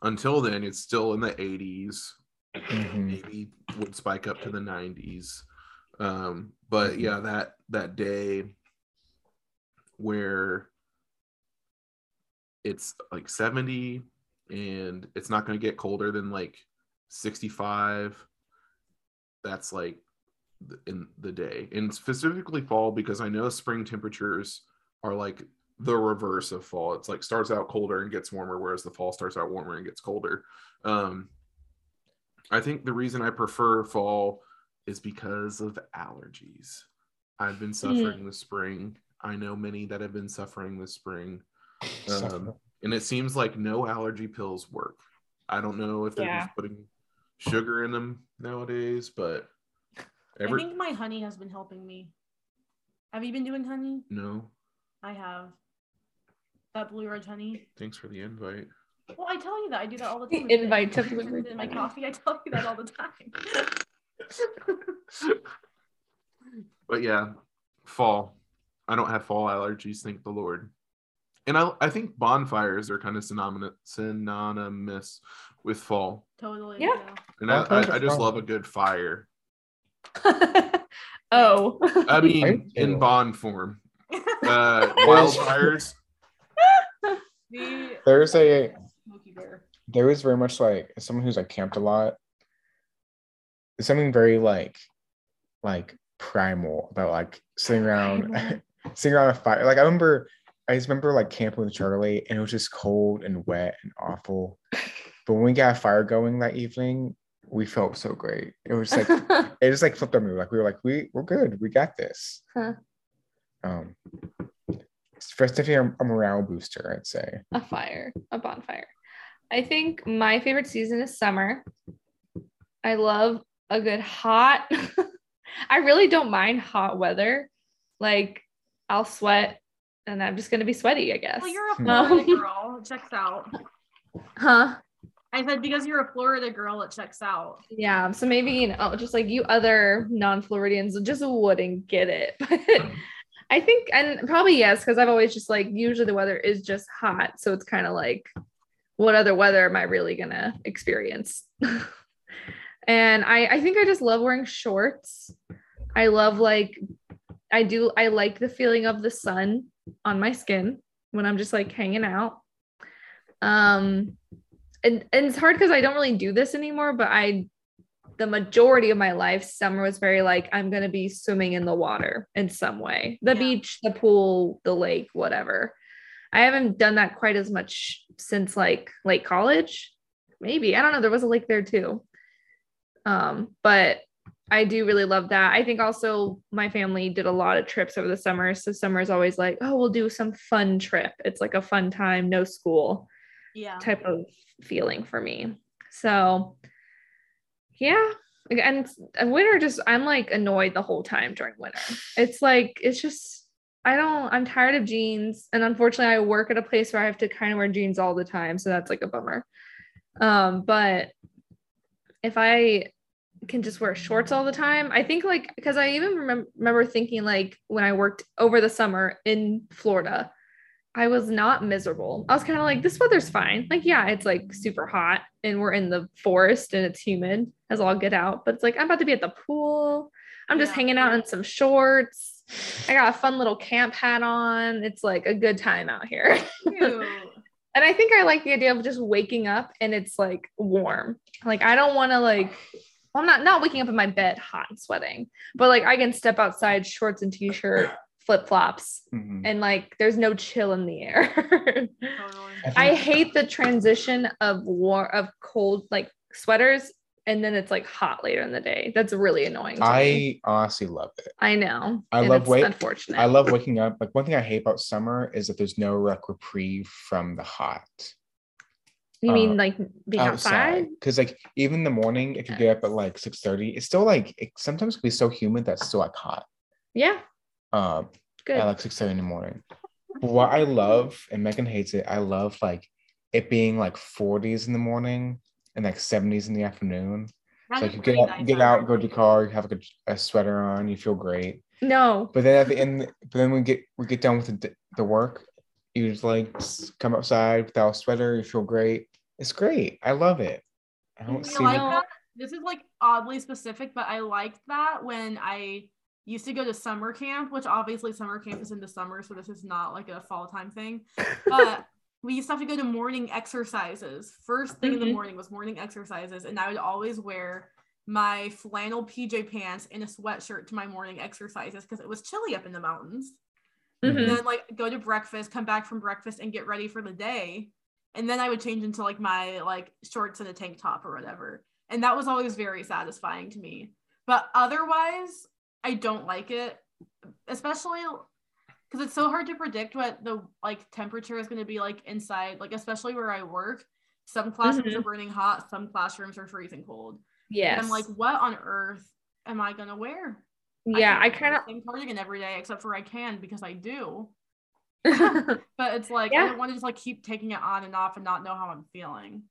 until then it's still in the 80s Mhm. maybe would spike up to the 90s um but yeah that that day where it's like 70 and it's not going to get colder than like 65 that's like in the day. And specifically fall because i know spring temperatures are like the reverse of fall. It's like starts out colder and gets warmer whereas the fall starts out warmer and gets colder. Um i think the reason i prefer fall is because of allergies i've been suffering this spring i know many that have been suffering this spring um, and it seems like no allergy pills work. I don't know if they're Yeah. just putting sugar in them nowadays, but I think my honey has been helping me. Have you been doing honey? no. I have. That blue ridge honey. Thanks for the invite. Well, I tell you that I do that all the The time. invite to in Blue Ridge my coffee. I tell you that all the time. But yeah, fall. I don't have fall allergies, thank the Lord. And I, I think bonfires are kind of synonymous synonymous with fall. totally. Yeah. And I, I, I just love a good fire. oh. I mean, in too. bond form. Uh, wildfires. The There's Bear. there is very much like as someone who's like camped a lot. There's something very like like primal about like sitting around sitting around a fire. Like I remember I just remember like camping with Charlie and it was just cold and wet and awful. But when we got a fire going that evening, we felt so great. It was like it just like flipped our mood. Like we were like, we we're good, we got this. Huh. Um it's for definitely a, a morale booster, I'd say. a fire, a bonfire. I think my favorite season is summer. I love a good hot. I really don't mind hot weather. Like I'll sweat and I'm just gonna be sweaty, I guess. Well, you're a um, Florida girl. It checks out. huh? I said because you're a Florida girl, it checks out. Yeah. So maybe, you know, just like you other non-Floridians just wouldn't get it. But I think and probably yes, because I've always just like usually the weather is just hot. So it's kind of like what other weather am I really gonna experience? and I, I think I just love wearing shorts. I love like I do I like the feeling of the sun on my skin when I'm just like hanging out. Um and, and it's hard because I don't really do this anymore, but I the majority of my life, summer was very like I'm gonna be swimming in the water in some way. The Yeah. beach, the pool, the lake, whatever. I haven't done that quite as much since like late college. Maybe. I don't know. There was a lake there too. Um, but I do really love that. I think also my family did a lot of trips over the summer. So summer is always like, oh, we'll do some fun trip. It's like a fun time, no school Yeah. type of feeling for me. So yeah. And, and winter just I'm like annoyed the whole time during winter. It's like it's just I don't I'm tired of jeans. And unfortunately I work at a place where I have to kind of wear jeans all the time. So that's like a bummer. Um, but if I can just wear shorts all the time. I think like because I even remember remember thinking like when I worked over the summer in Florida, I was not miserable. I was kind of like this weather's fine. Like yeah, it's like super hot and we're in the forest and it's humid as all get out, but it's like I'm about to be at the pool. I'm just Yeah. hanging out in some shorts. I got a fun little camp hat on. It's like a good time out here. And I think I like the idea of just waking up and it's like warm. Like I don't want to like well, I'm not not waking up in my bed hot and sweating, but like I can step outside shorts and t-shirt, flip-flops, Mhm. and like there's no chill in the air. Totally. I think- hate the transition of war of cold like sweaters and then it's like hot later in the day. That's really annoying. to me. I honestly love it. I know. I love wait- unfortunate. I love waking up. Like one thing I hate about summer is that there's no like reprieve from the hot you mean uh, like being outside? Because like even in the morning, if you get up at like six thirty, it's still like it sometimes can be so humid that's still like hot. Yeah, Um, good. at like six thirty in the morning. But what I love, and Megan hates it, I love like it being like forties in the morning and like seventies in the afternoon. So like you get out, get out, go to your car, you have like a, a sweater on, you feel great. no. But then at the end, but then we get we get done with the, the work, you just like come outside without a sweater, you feel great. It's great. I love it. I don't I see like that. This is like oddly specific, but I liked that when I used to go to summer camp, which obviously summer camp is in the summer, so this is not like a fall time thing. But we used to have to go to morning exercises. First thing in the Mhm. morning was morning exercises, and I would always wear my flannel PJ pants and a sweatshirt to my morning exercises because it was chilly up in the mountains. Mhm. and then like go to breakfast, come back from breakfast and get ready for the day. And then I would change into like my like shorts and a tank top or whatever. And that was always very satisfying to me. But otherwise, I don't like it, especially because it's so hard to predict what the like temperature is going to be like inside, like especially where I work. Some classrooms mm-hmm. are burning hot, some classrooms are freezing cold. yeah I'm like, what on earth am I gonna wear? yeah, I can't kind wear of same cardigan every day, except for I can because I do. But it's like I don't want to just like keep taking it on and off and not know how I'm feeling.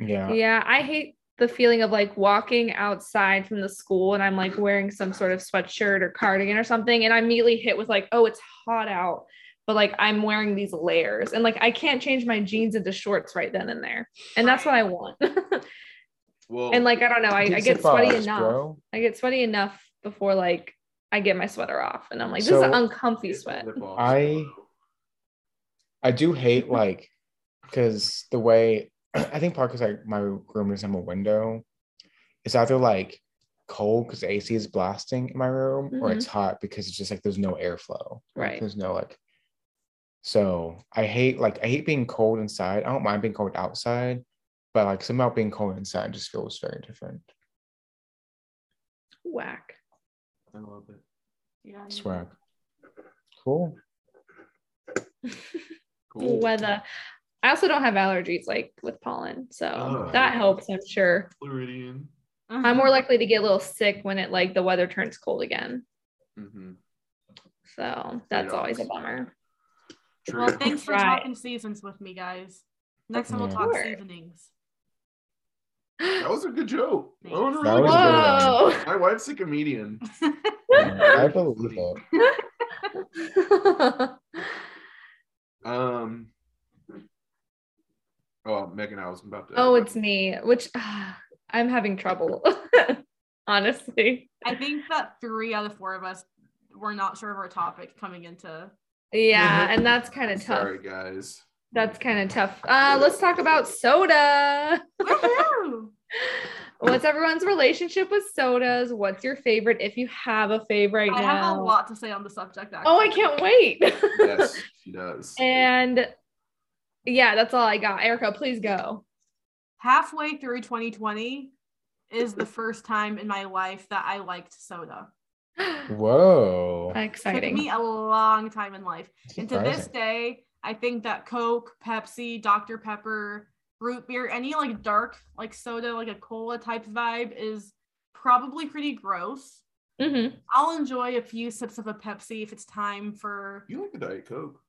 Yeah yeah. I hate the feeling of like walking outside from the school and I'm like wearing some sort of sweatshirt or cardigan or something and I'm immediately hit with like, oh, it's hot out. But like I'm wearing these layers and like I can't change my jeans into shorts right then and there. And that's what I want. Well, and like I don't know, I, Get I get sweaty bars, enough. bro. I get sweaty enough before like I get my sweater off and I'm like, this So- is an uncomfy sweat. I- I do hate like because the way I think part because like my room is in have a window. It's either like cold because AC is blasting in my room, or it's mm-hmm. hot because it's just like there's no airflow. Like, Right. There's no like. So I hate like I hate being cold inside. I don't mind being cold outside, but like somehow being cold inside just feels very different. Whack. I love it. Yeah. Swag. Cool. Cool. Weather. I also don't have allergies like with pollen. So Oh. that helps, I'm sure. Floridian. I'm more likely to get a little sick when it like the weather turns cold again. Mm-hmm. So that's always a bummer. True. Well, thanks for Right. talking seasons with me, guys. Next time we'll Yeah. talk Sure. seasonings. that was a good joke. That was a That really was good good. My wife's a comedian. I believe it. Um. Oh, Megan, I was about to. oh, it's me, which I'm having trouble. Honestly. I think that three out of four of us were not sure of our topic coming into. Yeah, and that's kind of tough. Sorry, guys. That's kind of tough. Uh, let's talk about soda. Woohoo! What's everyone's relationship with sodas? What's your favorite if you have a favorite I now? have a lot to say on the subject. Actually. Oh, I can't wait. Yes, she does. and yeah, that's all I got. Erica, please go. halfway through 2020 is the first time in my life that I liked soda. Whoa. Exciting. Took me a long time in life. And to this day, I think that Coke, Pepsi, Dr. Pepper, root beer, any like dark like soda, like a cola type vibe is probably pretty gross. hmm I'll enjoy a few sips of a Pepsi if it's time for You like a Diet Coke?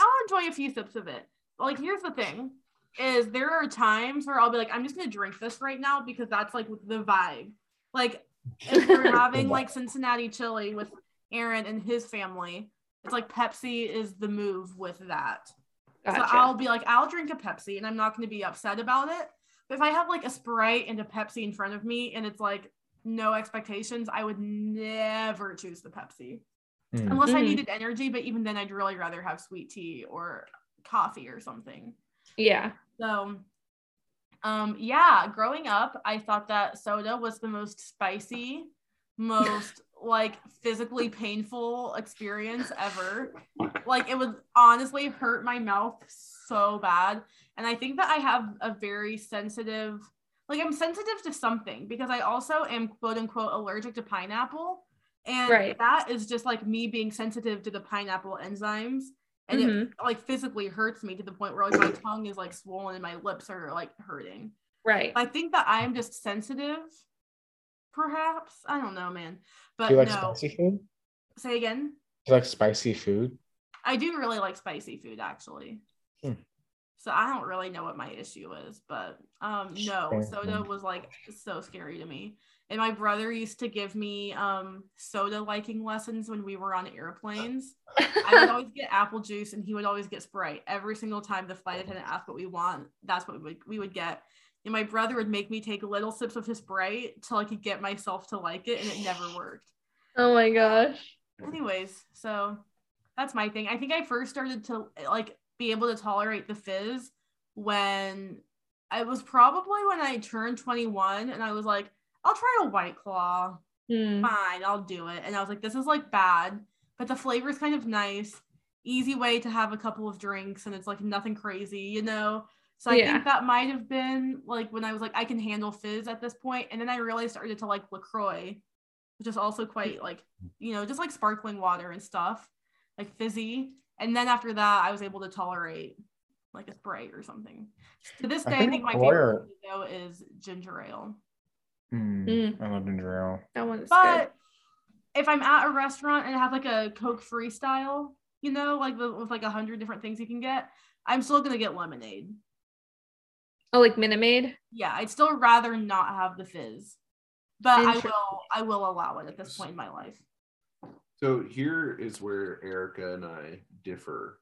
I'll enjoy a few sips of it. But, like here's the thing is there are times where I'll be like, I'm just gonna drink this right now because that's like the vibe. Like if we're having like Cincinnati chili with Aaron and his family, it's like Pepsi is the move with that. Gotcha. So I'll be like, I'll drink a Pepsi and I'm not going to be upset about it. But if I have like a Sprite and a Pepsi in front of me and it's like no expectations, I would never choose the Pepsi Mm. unless I Mhm. needed energy. But even then, I'd really rather have sweet tea or coffee or something. yeah. So, um, yeah, growing up, I thought that soda was the most spicy, most like physically painful experience ever. Like it would honestly hurt my mouth so bad. And I think that I have a very sensitive, like I'm sensitive to something because I also am quote unquote allergic to pineapple. And Right. that is just like me being sensitive to the pineapple enzymes. And it like physically hurts me to the point where like my tongue is like swollen and my lips are like hurting. Right. I think that I'm just sensitive, perhaps. I don't know, man. But Do you like no. spicy food? Say again. Do you like spicy food? I do really like spicy food actually. Hmm. So I don't really know what my issue is, but um no, Fair soda was like so scary to me. And my brother used to give me um soda liking lessons when we were on airplanes. I would always get apple juice and he would always get Sprite. Every single time the flight attendant asked what we want, that's what we would, we would get. And my brother would make me take little sips of his Sprite till I could get myself to like it, and it never worked. oh my gosh. Anyways, so that's my thing. I think I first started to like be able to tolerate the fizz when I was probably when I turned 21 and I was like, I'll try a white claw Hmm. fine, I'll do it. And I was like, this is like bad, but the flavor is kind of nice. Easy way to have a couple of drinks, and it's like nothing crazy, you know? So I Yeah. think that might have been like when I was like, I can handle fizz at this point. And then I really started to like LaCroix, which is also quite like, you know, just like sparkling water and stuff, like fizzy. And then after that, I was able to tolerate like a Sprite or something. To this day, I think think my favorite though is ginger ale. Mm, Mm. I love ginger ale. That one's But if I'm at a restaurant and have like a Coke freestyle, you know, like the, with like a hundred different things you can get, I'm still gonna get lemonade. Oh, like Minute Maid? Yeah, I'd still rather not have the fizz, but I will. I will allow it at this point in my life. So here is where Erica and I differ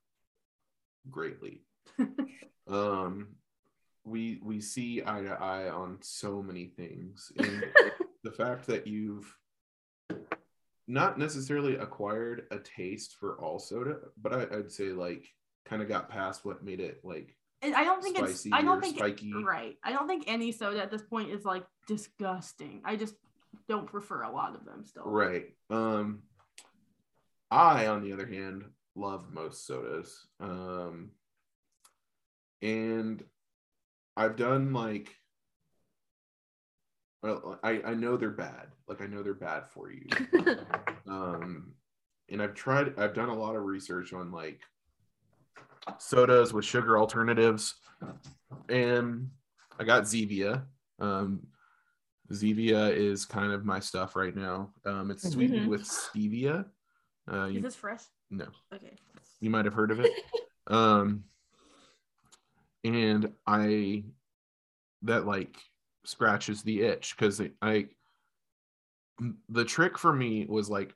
greatly. um, we we see eye to eye on so many things, and the fact that you've not necessarily acquired a taste for all soda, but I, I'd say like kind of got past what made it like And I don't think it's. I don't think spiky. right. I don't think any soda at this point is like disgusting. I just don't prefer a lot of them still. Right. Um I on the other hand love most sodas. Um and I've done like well, I, I know they're bad. Like I know they're bad for you. um and I've tried I've done a lot of research on like sodas with sugar alternatives and I got Zevia. Um Zevia is kind of my stuff right now. Um, it's sweetened Mhm. with stevia. Uh, Is this fresh? no, Okay. you might have heard of it. um, and I that like scratches the itch because I the trick for me was like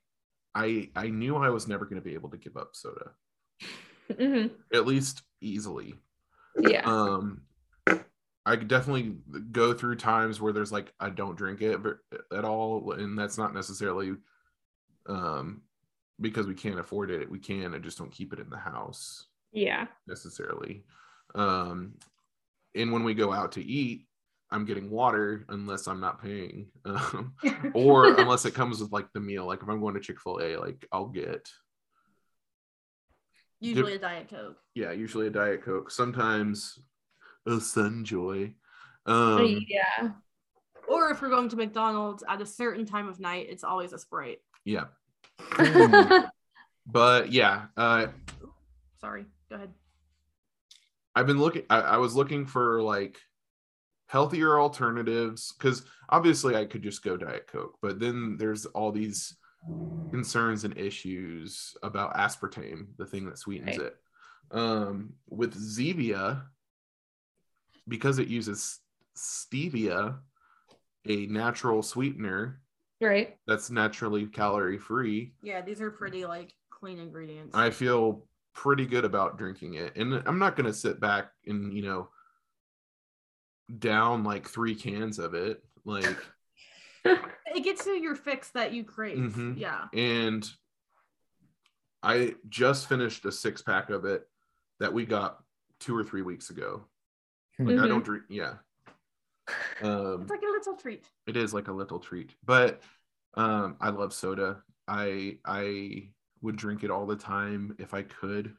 I I knew I was never going to be able to give up soda hmm at least easily. Yeah. um i could definitely go through times where there's like i don't drink it at all and that's not necessarily um because we can't afford it we can and just don't keep it in the house yeah. necessarily um and when we go out to eat i'm getting water unless i'm not paying um, or unless it comes with like the meal like if i'm going to chick-fil-a like i'll get Usually a diet coke. yeah usually a diet coke sometimes a sunjoy um yeah. Or if we're going to McDonald's at a certain time of night, it's always a Sprite. Yeah. Hmm. But yeah, uh, Sorry, go ahead. I've been looking. I, I was looking for like healthier alternatives because obviously I could just go Diet Coke, but then there's all these concerns and issues about aspartame, the thing that sweetens Right. it. Um, with Zevia, because it uses stevia, a natural sweetener right. that's naturally calorie free, Yeah, these are pretty like clean ingredients. I feel pretty good about drinking it. And I'm not going to sit back and, you know, down like three cans of it. Like, it gets you your fix that you crave. Mhm. Yeah. and I just finished a six pack of it that we got two or three weeks ago. Like, I Mhm. don't drink, yeah. Um, It's like a little treat. it is like a little treat, but um, I love soda. I I would drink it all the time if I could,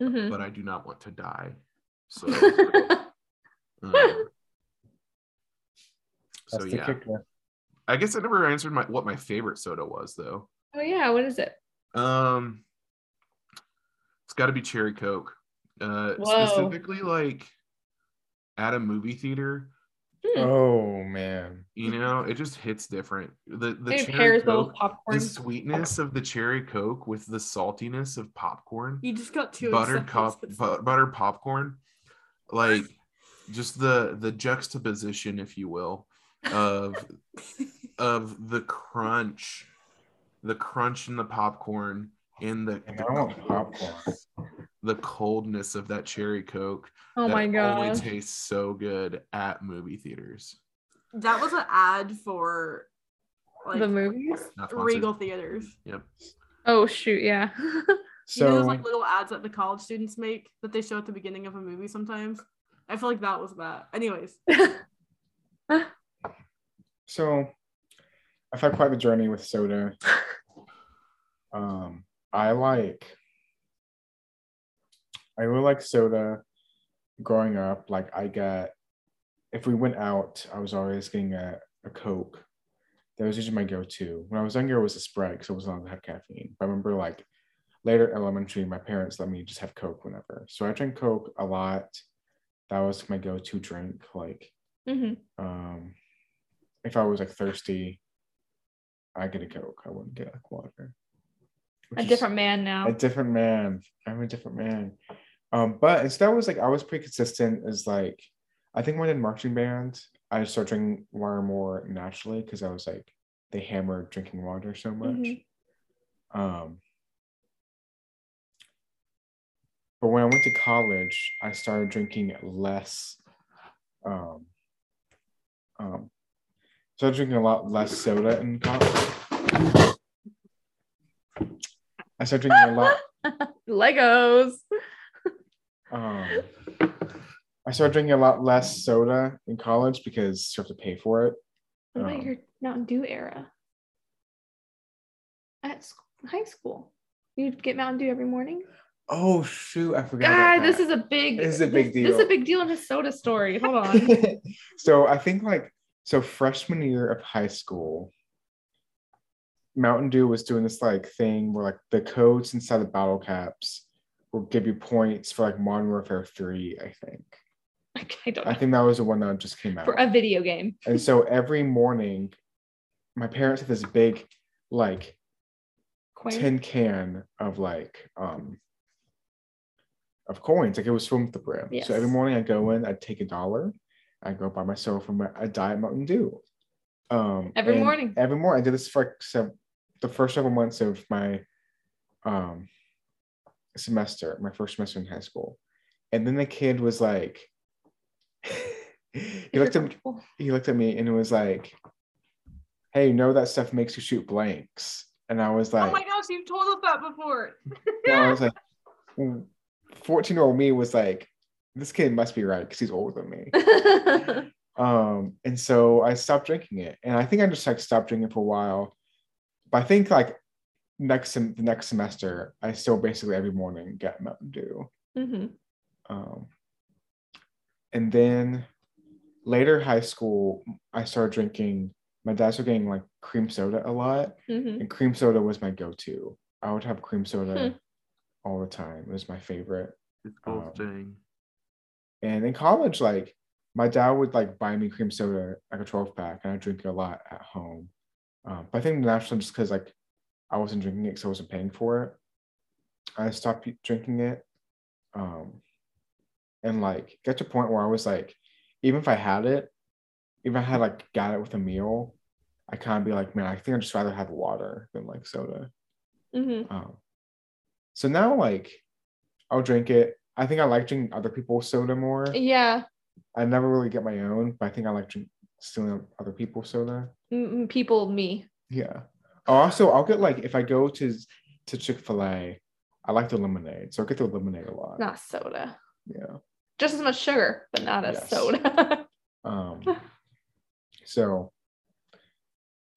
Mhm. but I do not want to die. So, um, so That's the yeah. kicker. I guess I never answered my what my favorite soda was though. oh yeah, what is it? Um, it's got to be cherry coke. Uh, Whoa. specifically like at a movie theater. Hmm. Oh man. You know, it just hits different. The the Maybe cherry pairs coke, popcorn. the sweetness of the cherry coke with the saltiness of popcorn, You just got two buttered excited. cop, bu- buttered popcorn, like just the the juxtaposition, if you will, of of the crunch, the crunch in the popcorn and the And I want popcorn. the coldness of that cherry coke. oh that my only god. tastes so good at movie theaters. That was an ad for like the movies? Regal theaters. Yep. Oh shoot, yeah. you know So those like little ads that the college students make that they show at the beginning of a movie sometimes. I feel like that was that. Anyways, so I've had quite the journey with soda. Um, I like I really like soda growing up. Like I got if we went out, I was always getting a, a Coke. That was usually my go-to. When I was younger, it was a Sprite because it was allowed to have caffeine. But I remember like later elementary, my parents let me just have Coke whenever. So I drank Coke a lot. That was my go-to drink. Like hmm um, if I was like thirsty, I get a Coke. I wouldn't get like water. A different man now. a different man. I'm a different man. Um, but instead I was like I was pretty consistent Is like I think when I did marching band, I started drinking water more naturally because I was like they hammered drinking water so much. Mhm. Um but when I went to college, I started drinking less um um started drinking a lot less soda in college. I started drinking a lot Legos. um I started drinking a lot less soda in college because you have to pay for it. What about Um, your Mountain Dew era? At sc- high school, you'd get Mountain Dew every morning. Oh shoot, I forgot. This is a big. This is a big deal. This is a big deal in his soda story. Hold on. so I think like so freshman year of high school, Mountain Dew was doing this like thing where like the codes inside the bottle caps will give you points for like Modern Warfare 3, I think. I don't know. I think that was the one that just came out. For a video game. And so every morning, my parents had this big like Coin. tin can of like um of coins like it was filled with the brim Yes. so every morning i go in i'd take a dollar i go buy myself a, a diet mountain dew um Every morning. every morning i did this for like some, the first several months of my um semester my first semester in high school and then the kid was like he looked at me he looked at me and it was like hey you know that stuff makes you shoot blanks and i was like oh my gosh, you've told us that before. and I was like, 14 year old me was like, this kid must be right because he's older than me. Um, and so I stopped drinking it. And I think I just like stopped drinking for a while. But I think like next sem- the next semester, I still basically every morning get Mountain Dew. Mhm. Um, and then later high school, I started drinking. My dad started getting like cream soda a lot, Mhm. and cream soda was my go-to. I would have cream soda Hmm. all the time. It was my favorite. It's both Um, thing. And in college, like my dad would like buy me cream soda, like a 12 pack, and I drink it a lot at home. Um, but I think naturally, just because like I wasn't drinking it, because I wasn't paying for it, I stopped drinking it. Um, and like get to a point where I was like, even if I had it, even if I had like got it with a meal, I kind of be like, man, I think I'd just rather have water than like soda. Mhm. Um, so now like I'll drink it. I think I like drinking other people's soda more. Yeah. I never really get my own, but I think I like drink stealing other people's soda. People, me. Yeah. Also, I'll get like if I go to to Chick Fil A, I like the lemonade, so I get the lemonade a lot. Not soda. Yeah. Just as much sugar, but not as Yes. soda. Um. So.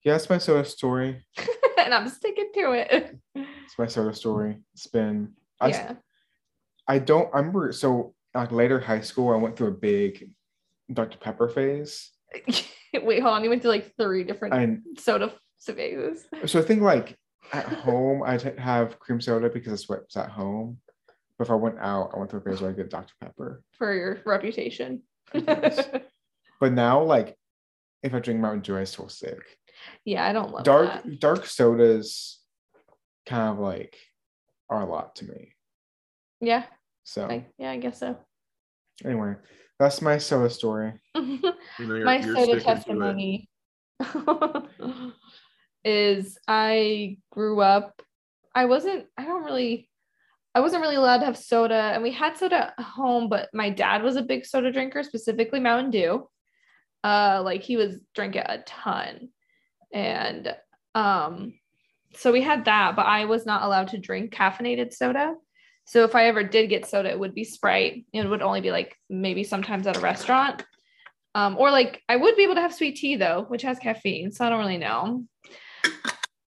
Yeah, that's my soda story. and I'm sticking to it. It's my soda story. It's been. I, yeah. I don't I remember. So like later high school, I went through a big Dr Pepper phase, Wait, hold on. You went to like three different and soda phases. so I think like at home I'd have cream soda because that's what's at home. But if I went out, I went to a place where I get Dr Pepper. for your reputation. But now, like, if I drink Mountain Dew, I still sick. yeah, I don't love dark that. dark sodas, kind of like, are a lot to me. Yeah, So I, yeah, I guess so. anyway, that's my soda story. You know, My soda sticking to it. testimony is I grew up. I wasn't. I don't really. I wasn't really allowed to have soda, and we had soda at home, but my dad was a big soda drinker, specifically Mountain Dew. Uh, like he was drinking it a ton, and um, so we had that, but I was not allowed to drink caffeinated soda. So if I ever did get soda, it would be Sprite. It would only be like maybe sometimes at a restaurant. Um, or like I would be able to have sweet tea though, which has caffeine. So I don't really know.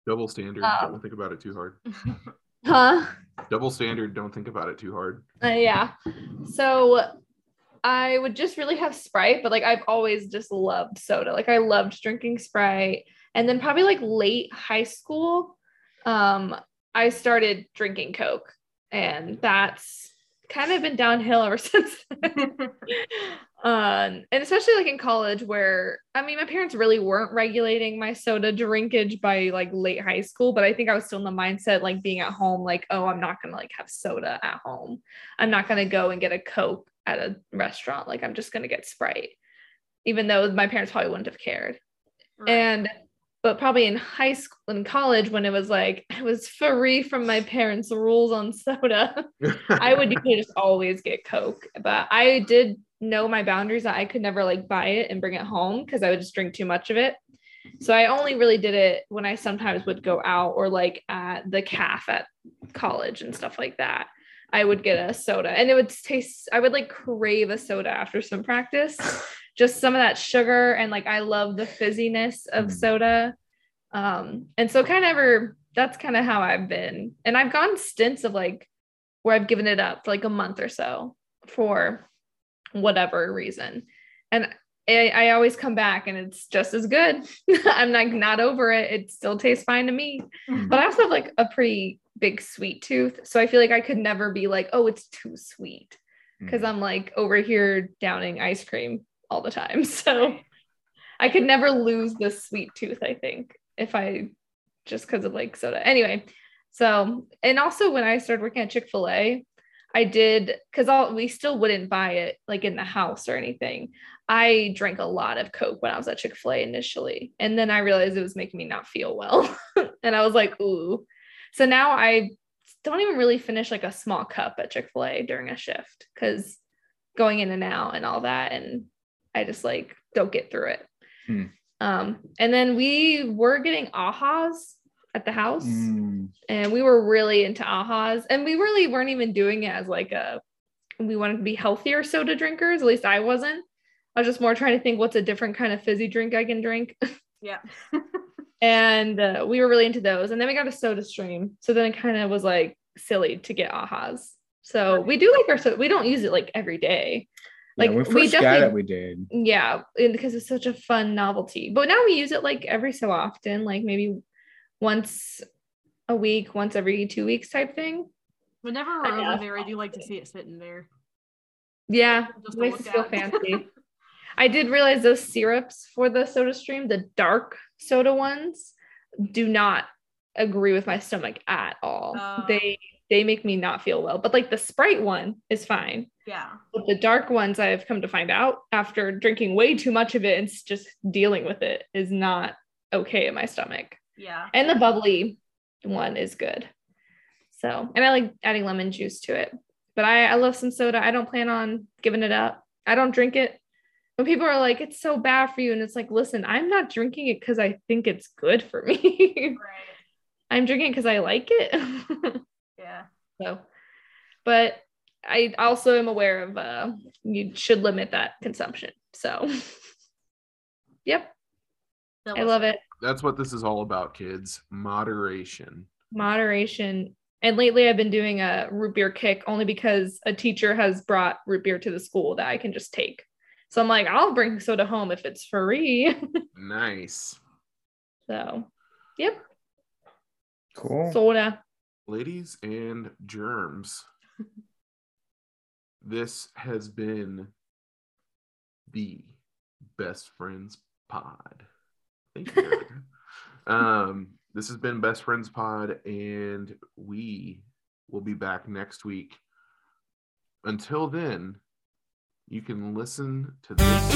Double standard. Um, don't think about it too hard. Huh? Double standard. Don't think about it too hard. Uh, yeah. So I would just really have Sprite, but like I've always just loved soda. Like I loved drinking Sprite. And then probably like late high school, um, I started drinking Coke. And that's kind of been downhill ever since then. um, and especially like in college where I mean my parents really weren't regulating my soda drinkage by like late high school, but I think I was still in the mindset like being at home, like, oh, I'm not gonna like have soda at home. I'm not gonna go and get a Coke at a restaurant. Like I'm just gonna get Sprite. Even though my parents probably wouldn't have cared. And but probably in high school in college when it was like I was free from my parents' rules on soda. I would just always get Coke, but I did know my boundaries that I could never like buy it and bring it home because I would just drink too much of it. So I only really did it when I sometimes would go out or like at the calf at college and stuff like that. I would get a soda and it would taste, I would like crave a soda after some practice. Just some of that sugar and like I love the fizziness of Mm. soda. Um, and so kind of ever that's kind of how I've been. And I've gone stints of like where I've given it up for like a month or so for whatever reason. And I, I always come back and it's just as good. I'm like not over it. It still tastes fine to me. But I also have like a pretty big sweet tooth. So I feel like I could never be like, oh, it's too sweet. Because I'm like over here downing ice cream all the time. So I could never lose this sweet tooth, I think, if I just because of like soda. Anyway, so and also when I started working at Chick-fil-A, I did because all we still wouldn't buy it like in the house or anything. I drank a lot of Coke when I was at Chick-fil-A initially. And then I realized it was making me not feel well. and I was like, ooh. So now I don't even really finish like a small cup at Chick-fil-A during a shift because going in and out and all that. And I just like don't get through it. Hmm. Um, and then we were getting ahas at the house Mm. and we were really into ahas and we really weren't even doing it as like a we wanted to be healthier soda drinkers at least i wasn't i was just more trying to think what's a different kind of fizzy drink i can drink Yeah. and uh, we were really into those and then we got a soda stream so then it kind of was like silly to get ahas so we do like our soda we don't use it like every day Yeah, Like when we we got definitely it, we did. yeah, because it's such a fun novelty. But now we use it like every so often, like maybe once a week, once every two weeks type thing. Whenever we're I know. over there, I do like to see it sitting there. Yeah, Just it to makes look us feel fancy. I did realize those syrups for the soda stream, the dark soda ones, do not agree with my stomach at all. Oh. They they make me not feel well. But like the Sprite one is fine. yeah. But the dark ones I've come to find out after drinking way too much of it and just dealing with it is not okay in my stomach. Yeah. And the bubbly one is good. So, and I like adding lemon juice to it. But I, I love some soda. I don't plan on giving it up. I don't drink it. When people are like, it's so bad for you. And it's like, listen, I'm not drinking it because I think it's good for me. Right. I'm drinking it because I like it. Yeah. so, but I also am aware of uh, you should limit that consumption. So, yep, I love it. That's what this is all about, kids. Moderation. moderation. And lately, I've been doing a root beer kick only because a teacher has brought root beer to the school that I can just take. So I'm like, I'll bring soda home if it's free. Nice. so, yep, Cool. soda. Ladies and germs. this has been the best friends pod. Thank you. Um, this has been best friends pod, and we will be back next week. Until then, you can listen to this